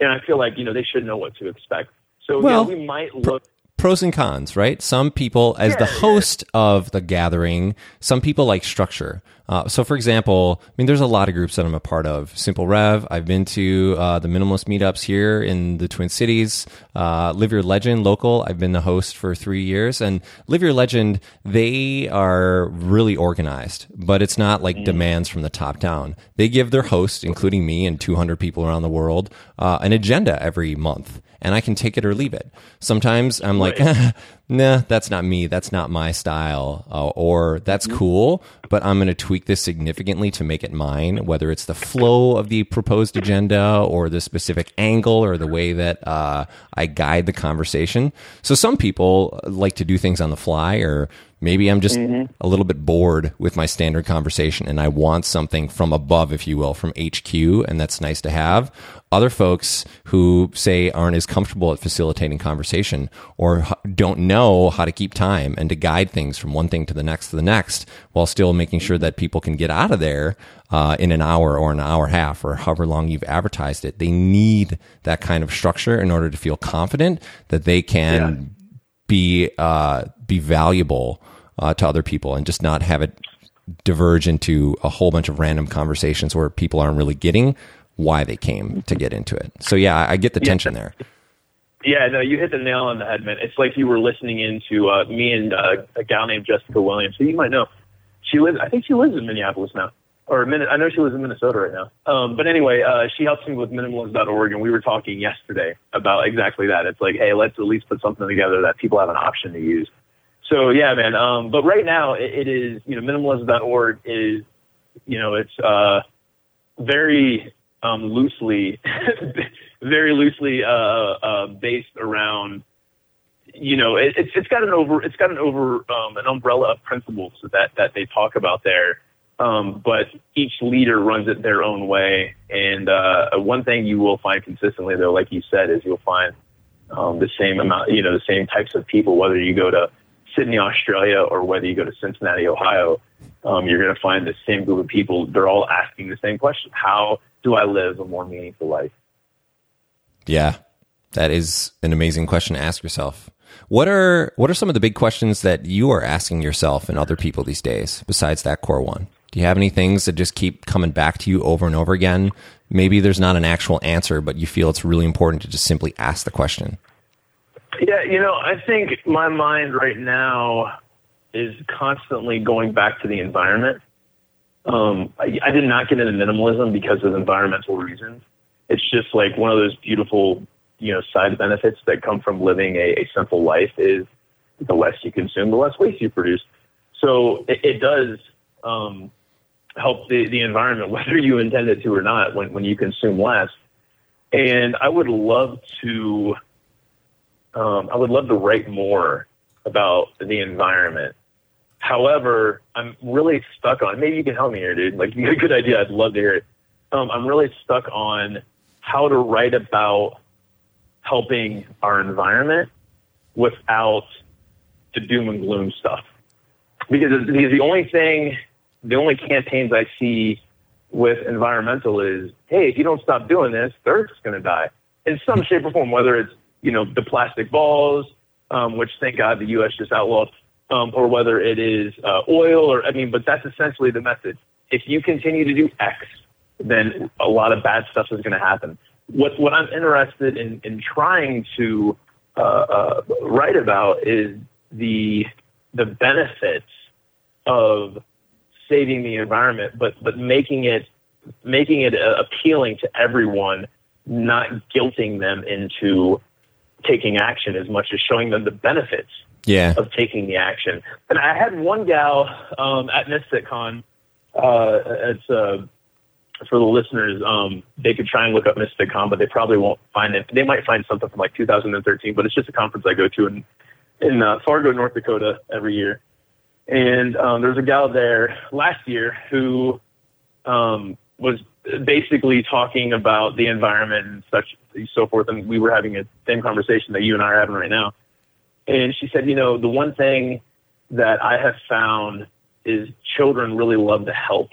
and I feel like you know they should know what to expect. So
Well,
yeah, we might look.
Pros and cons, right? Some people, as the
Yeah, yeah.
host of the gathering, some people like structure. Uh, so, for example, I mean, there's a lot of groups that I'm a part of. Simple Rev, I've been to uh, the minimalist meetups here in the Twin Cities. Uh, Live Your Legend, local, I've been the host for three years. And Live Your Legend, they are really organized, but it's not like demands from the top down. They give their host, including me and 200 people around the world, uh, an agenda every month and I can take it or leave it. Sometimes I'm like, nah, that's not me. That's not my style. Uh, or that's cool, but I'm going to tweak this significantly to make it mine, whether it's the flow of the proposed agenda or the specific angle or the way that uh, I guide the conversation. So some people like to do things on the fly or Maybe I'm just a little bit bored with my standard conversation and I want something from above, if you will, from HQ, and that's nice to have. Other folks who say aren't as comfortable at facilitating conversation or don't know how to keep time and to guide things from one thing to the next to the next while still making sure that people can get out of there uh, in an hour or an hour and a half or however long you've advertised it. They need that kind of structure in order to feel confident that they can be uh, be valuable uh, to other people and just not have it diverge into a whole bunch of random conversations where people aren't really getting why they came to get into it. So yeah, I, get the tension there.
Yeah, no, you hit the nail on the head, man. It's like you were listening into uh, me and uh, a gal named Jessica Williams, who you might know. She lives, I think she lives in Minneapolis now, or Min- I know she lives in Minnesota right now. Um, but anyway, uh, she helps me with minimalist.org, and we were talking yesterday about exactly that. It's like, hey, let's at least put something together that people have an option to use. So yeah, man. Um, but right now, it, it is you know minimalist.org is you know it's uh, very um, loosely, very loosely uh, uh, based around, you know, it, it's it's got an over it's got an over um, an umbrella of principles that that they talk about there. Um, but each leader runs it their own way. And uh, one thing you will find consistently, though, like you said, is you'll find um, the same amount, you know, the same types of people, whether you go to Sydney, Australia, or whether you go to Cincinnati, Ohio, um, you're going to find the same group of people. They're all asking the same question: How do I live a more meaningful life?
Yeah, that is an amazing question to ask yourself. What are what are some of the big questions that you are asking yourself and other people these days besides that core one? Do you have any things that just keep coming back to you over and over again? Maybe there's not an actual answer, but you feel it's really important to just simply ask the question.
Yeah, you know, I think my mind right now is constantly going back to the environment. Um, I, I did not get into minimalism because of environmental reasons. It's just like one of those beautiful, you know, side benefits that come from living a, a simple life is the less you consume, the less waste you produce. So it, it does um, help the, the environment, whether you intend it to or not, when, when you consume less. And I would love to um, I would love to write more about the environment. However, I'm really stuck on. Maybe you can help me here, dude. Like, you a good idea. I'd love to hear it. Um, I'm really stuck on how to write about helping our environment without the doom and gloom stuff. Because, because the only thing, the only campaigns I see with environmental is, hey, if you don't stop doing this, Earth's going to die in some shape or form. Whether it's you know the plastic balls, um, which thank God the U.S. just outlawed, um, or whether it is uh, oil, or I mean, but that's essentially the message. If you continue to do X, then a lot of bad stuff is going to happen. What what I'm interested in in trying to uh, uh, write about is the the benefits of saving the environment, but but making it making it uh, appealing to everyone, not guilting them into taking action as much as showing them the benefits
Yeah.
of taking the action. And I had one gal um, at MisfitCon. Uh, it's uh, for the listeners. Um, they could try and look up MisfitCon, but they probably won't find it. They might find something from like 2013, but it's just a conference I go to in in uh, Fargo, North Dakota, every year. And um, there was a gal there last year who um, was basically talking about the environment and such, so forth. And we were having a same conversation that you and I are having right now. And she said, you know, the one thing that I have found is children really love to help.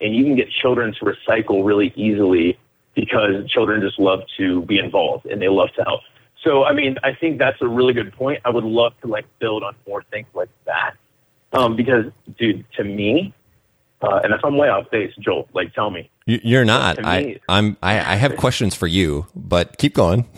And you can get children to recycle really easily because children just love to be involved and they love to help. So, I mean, I think that's a really good point. I would love to like build on more things like that. Um, because, dude, to me, uh, and if I'm way off base, Joel, like, tell me.
You're not. I, I'm. I, I have questions for you, but keep going.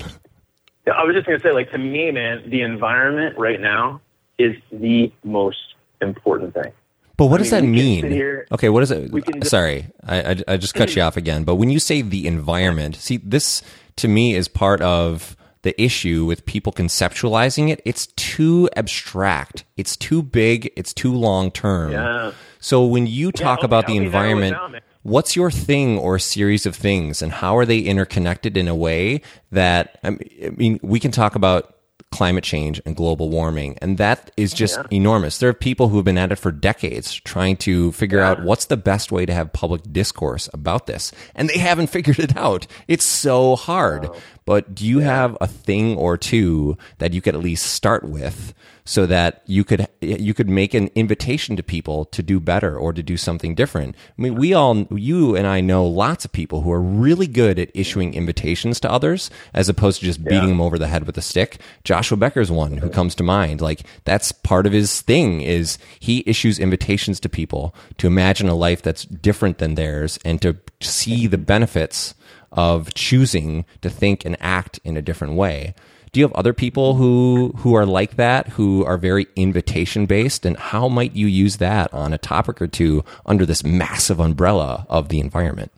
I was just gonna say, like, to me, man, the environment right now is the most important thing.
But what I does mean, that mean? Here, okay, what is it? Just, Sorry, I, I, I just cut you off again. But when you say the environment, see, this to me is part of the issue with people conceptualizing it. It's too abstract. It's too big. It's too long term.
Yeah.
So when you talk yeah, about the environment, what's your thing or series of things, and how are they interconnected in a way that I mean, we can talk about climate change and global warming. And that is just yeah. enormous. There are people who have been at it for decades trying to figure yeah. out what's the best way to have public discourse about this. And they haven't figured it out. It's so hard. Wow. But do you have a thing or two that you could at least start with so that you could you could make an invitation to people to do better or to do something different. I mean, we all you and I know lots of people who are really good at issuing invitations to others as opposed to just beating yeah. them over the head with a stick. Joshua Becker's one who comes to mind. Like that's part of his thing is he issues invitations to people to imagine a life that's different than theirs and to see the benefits of choosing to think and act in a different way. Do you have other people who who are like that, who are very invitation based, and how might you use that on a topic or two under this massive umbrella of the environment?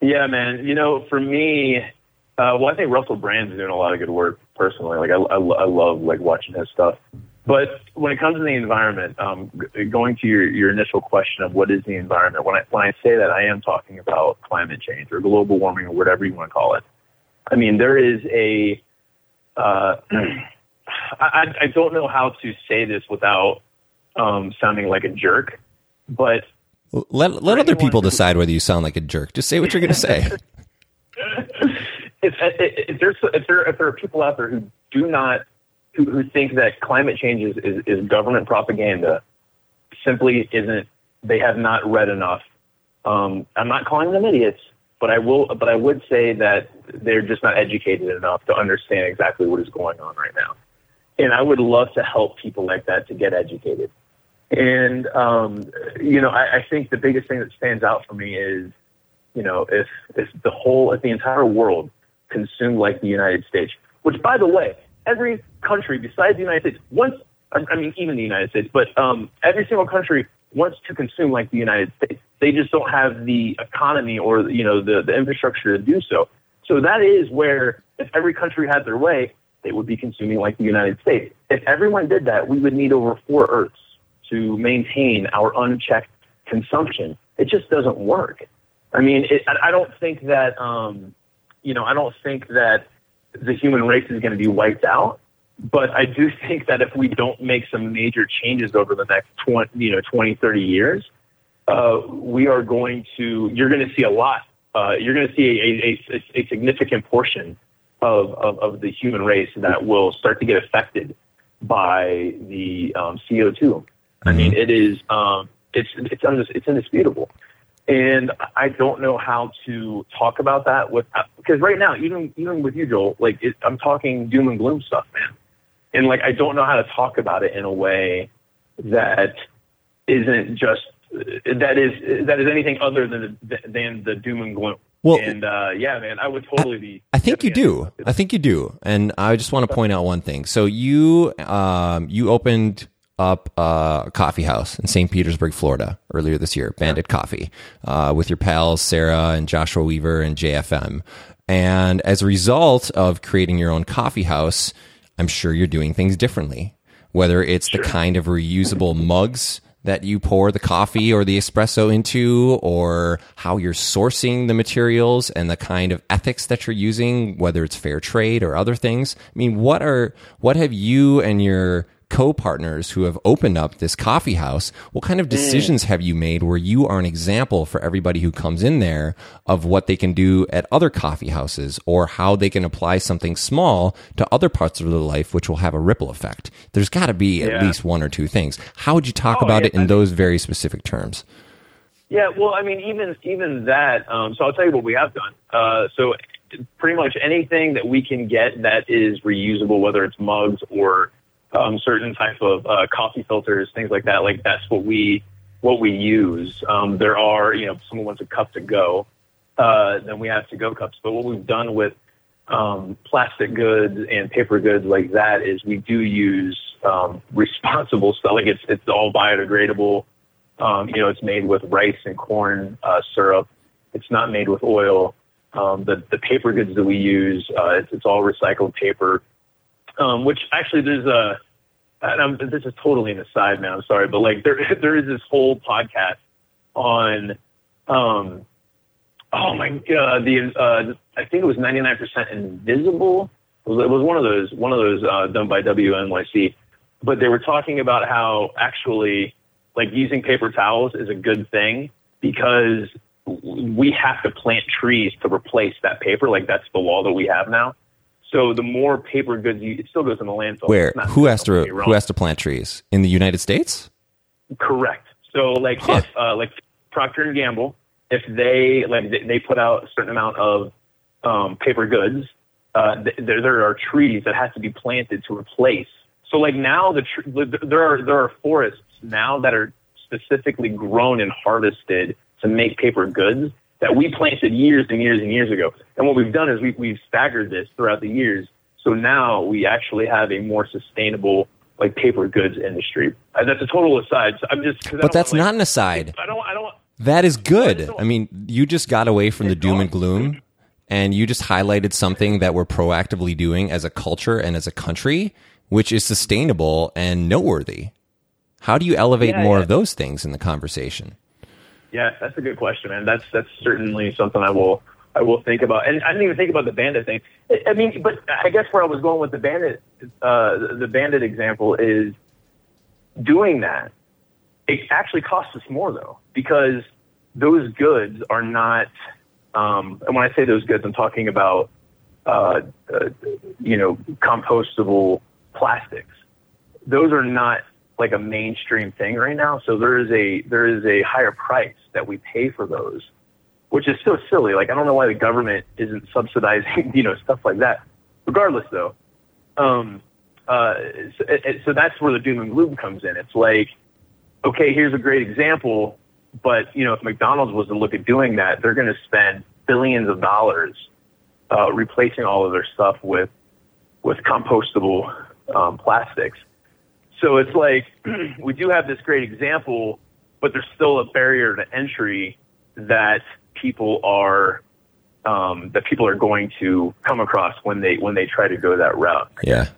Yeah, man. You know, for me, uh, well, I think Russell Brand's doing a lot of good work personally. Like, I, I, I love like watching his stuff. But when it comes to the environment, um, going to your, your initial question of what is the environment, when I when I say that, I am talking about climate change or global warming or whatever you want to call it. I mean, there is a uh, I, I don't know how to say this without um, sounding like a jerk, but
let let other people decide whether you sound like a jerk. Just say what you're going to say.
if, if, there's if there if there are people out there who do not who, who think that climate change is, is, is government propaganda, simply isn't. They have not read enough. Um, I'm not calling them idiots. But I will, but I would say that they're just not educated enough to understand exactly what is going on right now. And I would love to help people like that to get educated. And um, you know, I, I think the biggest thing that stands out for me is, you know, if if the whole, if the entire world consumed like the United States, which by the way, every country besides the United States once I mean, even the United States, but um, every single country wants to consume like the United States. They just don't have the economy or you know the, the infrastructure to do so. So that is where if every country had their way, they would be consuming like the United States. If everyone did that, we would need over four Earths to maintain our unchecked consumption. It just doesn't work. I mean, it, I don't think that um, you know I don't think that the human race is going to be wiped out. But I do think that if we don't make some major changes over the next 20, you know, 20, 30 years, uh, we are going to, you're going to see a lot. Uh, you're going to see a, a, a significant portion of, of, of, the human race that will start to get affected by the um, CO2. Mm-hmm. I mean, it is, um, it's, it's, it's indisputable. And I don't know how to talk about that with, because right now, even, even with you, Joel, like it, I'm talking doom and gloom stuff, man and like I don't know how to talk about it in a way that isn't just that is that is anything other than the, than the doom and gloom. Well, and uh, yeah, man, I would totally be.
I think you do. I think you do, and I just want to point out one thing. So you um, you opened up a coffee house in St. Petersburg, Florida, earlier this year, Bandit yeah. Coffee, uh, with your pals Sarah and Joshua Weaver and JFM. And as a result of creating your own coffee house, I'm sure you're doing things differently. Whether it's sure. the kind of reusable mugs that you pour the coffee or the espresso into, or how you're sourcing the materials and the kind of ethics that you're using, whether it's fair trade or other things. I mean, what are, what have you and your co-partners who have opened up this coffee house, what kind of mm. decisions have you made where you are an example for everybody who comes in there of what they can do at other coffee houses or how they can apply something small to other parts of their life, which will have a ripple effect? There's got to be at least one or two things. How would you talk oh, about yeah, it in those very specific terms?
Yeah, well, I mean, even even that. Um, so I'll tell you what we have done. Uh, so pretty much anything that we can get that is reusable, whether it's mugs or um, certain type of uh, coffee filters, things like that. Like that's what we what we use. Um, there are, you know, someone wants a cup to go, uh, then we have to go cups. But what we've done with um, plastic goods and paper goods like that is we do use um, responsible stuff. Like it's it's all biodegradable. Um, you know, it's made with rice and corn uh, syrup. It's not made with oil. Um, the the paper goods that we use, uh, it's, it's all recycled paper. Um, which actually there's a, and I'm, this is totally an aside, man. I'm sorry, but like there there is this whole podcast on, um, oh my, uh, the uh, I think it was 99% Invisible. It was, it was one of those one of those uh, done by WNYC, but they were talking about how actually like using paper towels is a good thing because we have to plant trees to replace that paper. Like that's the law that we have now. So the more paper goods you, it still goes in the landfill.
Where who has to who has to plant trees in the United States?
Correct. So like huh. if uh, like Procter and Gamble, if they like they put out a certain amount of um, paper goods, uh, there there are trees that have to be planted to replace. So like now the tr- there are there are forests now that are specifically grown and harvested to make paper goods that we planted years and years and years ago. And what we've done is we, we've staggered this throughout the years. So now we actually have a more sustainable like paper goods industry. Uh, that's a total aside. So I'm just,
but that's
like,
not an aside.
I don't, I don't.
That is good. I mean, you just got away from the doom and gloom and you just highlighted something that we're proactively doing as a culture and as a country, which is sustainable and noteworthy. How do you elevate yeah, more yeah. of those things in the conversation?
Yeah, that's a good question, man. That's that's certainly something I will I will think about. And I didn't even think about the bandit thing. I mean, but I guess where I was going with the bandit uh, the bandit example is doing that. It actually costs us more though because those goods are not. Um, and when I say those goods, I'm talking about uh, uh, you know compostable plastics. Those are not like a mainstream thing right now. So there is a there is a higher price that we pay for those, which is so silly. Like I don't know why the government isn't subsidizing you know stuff like that. Regardless, though, um, uh, so, it, so that's where the doom and gloom comes in. It's like, okay, here's a great example, but you know if McDonald's was to look at doing that, they're going to spend billions of dollars uh, replacing all of their stuff with with compostable um, plastics so it's like we do have this great example, but there's still a barrier to entry that people are um, that people are going to come across when they when they try to go that route.
Yeah.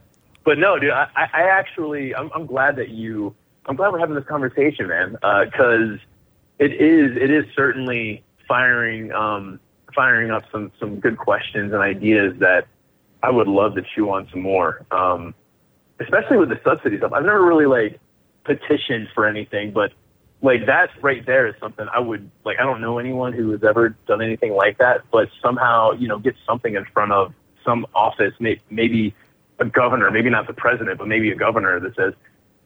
But no, dude, I, I actually I'm, I'm glad that you I'm glad we're having this conversation, man, because uh, it is it is certainly firing um, firing up some some good questions and ideas that I would love to chew on some more. Um, especially with the subsidy stuff. I've never really like petitioned for anything, but like that right there is something I would like. I don't know anyone who has ever done anything like that, but somehow you know get something in front of some office, maybe a governor, maybe not the president, but maybe a governor that says,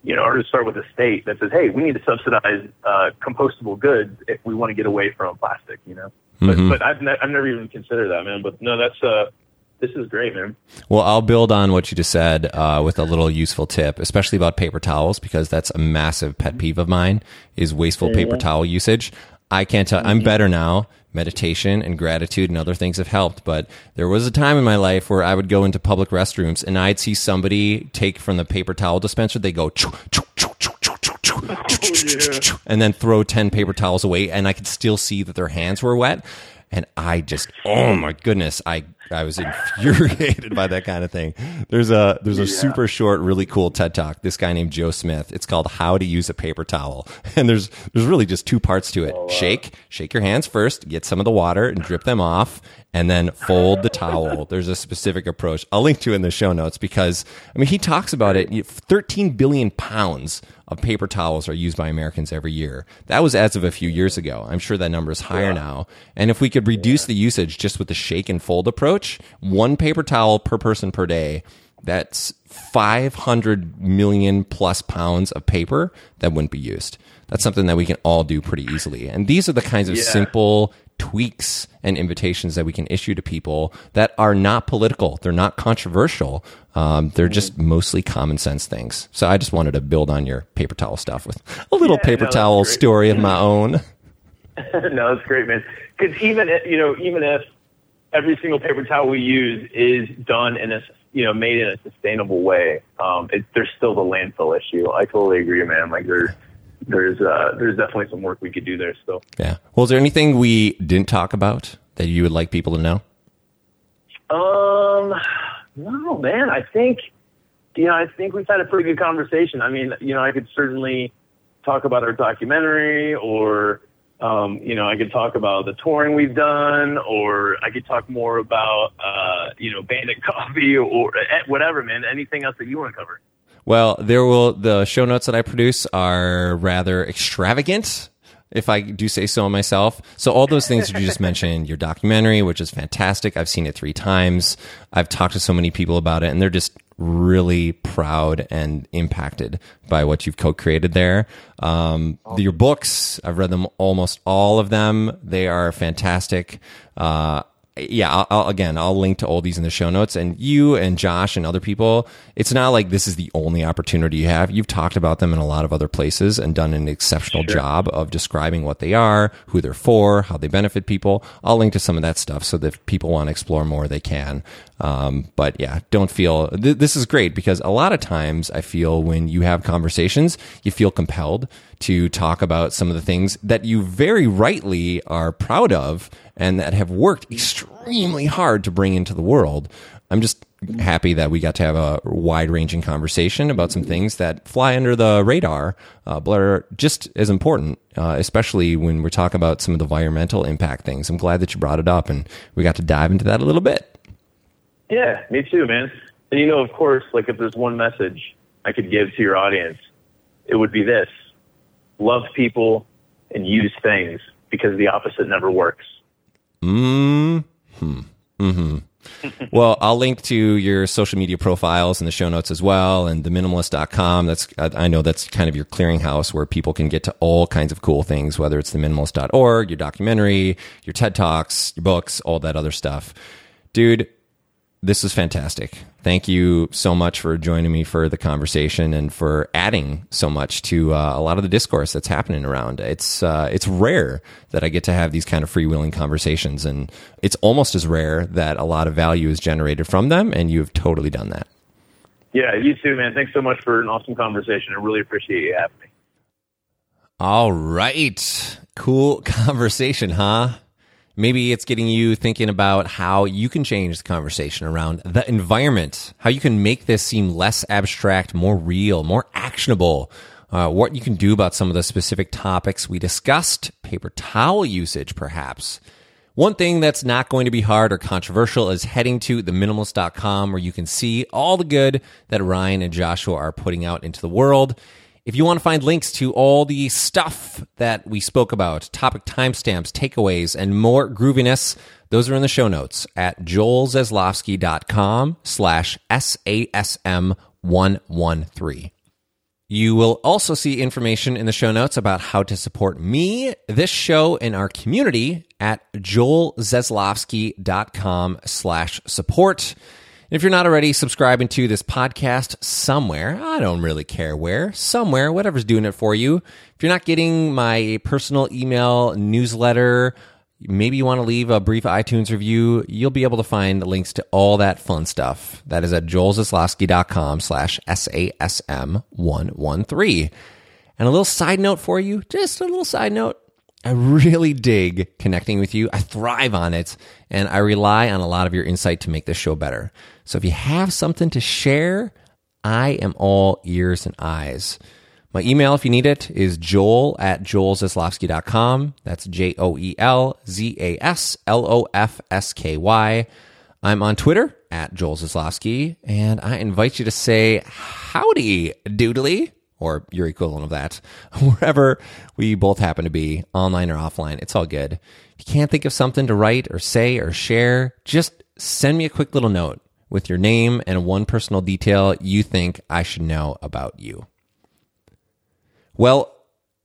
you know, or to start with a state that says, hey, we need to subsidize uh, compostable goods if we want to get away from plastic, you know. Mm-hmm. But, but I've, ne- I've never even considered that, man. But no, that's uh, this is great, man.
Well, I'll build on what you just said uh, with a little useful tip, especially about paper towels, because that's a massive pet peeve of mine is wasteful yeah. paper towel usage. I can't tell. I'm better now. Meditation and gratitude and other things have helped, but there was a time in my life where I would go into public restrooms and I'd see somebody take from the paper towel dispenser. They go, choo, choo, choo, and then throw 10 paper towels away and I could still see that their hands were wet and I just oh my goodness I I was infuriated by that kind of thing. There's a there's a yeah. super short, really cool TED talk. This guy named Joe Smith. It's called How to Use a Paper Towel, and there's there's really just two parts to it. Oh, wow. Shake shake your hands first, get some of the water and drip them off, and then fold the towel. There's a specific approach. I'll link to it in the show notes because I mean he talks about it. 13 billion pounds of paper towels are used by Americans every year. That was as of a few years ago. I'm sure that number is higher yeah. now. And if we could reduce yeah. the usage just with the shake and fold approach, one paper towel per person per day, that's 500 million plus pounds of paper that wouldn't be used. That's something that we can all do pretty easily. And these are the kinds of
Yeah.
simple tweaks and invitations that we can issue to people that are not political. They're not controversial. Um, they're just mostly common sense things. So I just wanted to build on your paper towel stuff with a little
Yeah,
paper
no,
towel story of my own.
no, that's great, man. Because even if, you know, even if every single paper towel we use is done in a you know made in a sustainable way, um, it, there's still the landfill issue. I totally agree, man. Like there's there's uh, there's definitely some work we could do there still.
Yeah. Well, is there anything we didn't talk about that you would like people to know?
Um, no, man. I think, you know, I think we've had a pretty good conversation. I mean, you know, I could certainly talk about our documentary, or, um, you know, I could talk about the touring we've done, or I could talk more about, uh, you know, Bandit Coffee, or eh, whatever, man. Anything else that you want to cover?
Well, there will the show notes that I produce are rather extravagant, if I do say so myself. So all those things that you just mentioned, your documentary, which is fantastic. I've seen it three times. I've talked to so many people about it, and they're just really proud and impacted by what you've co-created there. Um, your books, I've read them almost all of them. They are fantastic. Uh, yeah, I'll, I'll, again, I'll link to all these in the show notes. And you and Josh and other people, it's not like this is the only opportunity you have. You've talked about them in a lot of other places and done an exceptional job of describing what they are, who they're for, how they benefit people. I'll link to some of that stuff so that if people want to explore more, they can. Um, but yeah, don't feel th- this is great because a lot of times I feel when you have conversations, you feel compelled to talk about some of the things that you very rightly are proud of and that have worked extremely hard to bring into the world. I'm just happy that we got to have a wide ranging conversation about some things that fly under the radar, uh, but are just as important, uh, especially when we're talking about some of the environmental impact things. I'm glad that you brought it up and we got to dive into that a little bit.
Yeah, me too, man. And you know, of course, like if there's one message I could give to your audience, it would be this: love people and use things because the opposite never works.
Hmm. Hmm. well, I'll link to your social media profiles in the show notes as well, and theminimalist.com. That's I I know that's kind of your clearinghouse where people can get to all kinds of cool things, whether it's theminimalist.org, your documentary, your TED talks, your books, all that other stuff. Dude, this is fantastic. Thank you so much for joining me for the conversation and for adding so much to uh, a lot of the discourse that's happening around. It's uh, it's rare that I get to have these kind of freewheeling conversations, and it's almost as rare that a lot of value is generated from them. And you've totally done that.
Yeah, you too, man. Thanks so much for an awesome conversation. I really appreciate you having me.
All right, cool conversation, huh? Maybe it's getting you thinking about how you can change the conversation around the environment, how you can make this seem less abstract, more real, more actionable. Uh, what you can do about some of the specific topics we discussed, paper towel usage, perhaps. One thing that's not going to be hard or controversial is heading to theminimalist.com where you can see all the good that Ryan and Joshua are putting out into the world. If you want to find links to all the stuff that we spoke about, topic timestamps, takeaways, and more grooviness, those are in the show notes at joelzaslofsky.com slash SASM113. You will also see information in the show notes about how to support me, this show, and our community at joelzaslofsky.com slash support. If you're not already subscribing to this podcast somewhere, I don't really care where, somewhere, whatever's doing it for you. If you're not getting my personal email newsletter, maybe you want to leave a brief iTunes review, you'll be able to find links to all that fun stuff. That is at joelzaslofsky.com slash SASM113. And a little side note for you, just a little side note. I really dig connecting with you. I thrive on it, and I rely on a lot of your insight to make this show better. So if you have something to share, I am all ears and eyes. My email, if you need it, is joel at joelzaslofsky.com. That's J O E L Z A S L O F S K Y. I'm on Twitter at Joel Zaslofsky, and I invite you to say howdy, doodly, or your equivalent of that, wherever we both happen to be, online or offline. It's all good. If you can't think of something to write or say or share, just send me a quick little note with your name and one personal detail you think I should know about you. Well,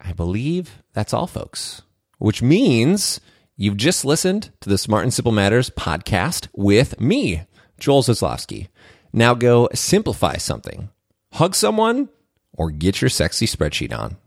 I believe that's all, folks, which means you've just listened to the Smart and Simple Matters podcast with me, Joel Zaslofsky. Now go simplify something, hug someone, or get your sexy spreadsheet on.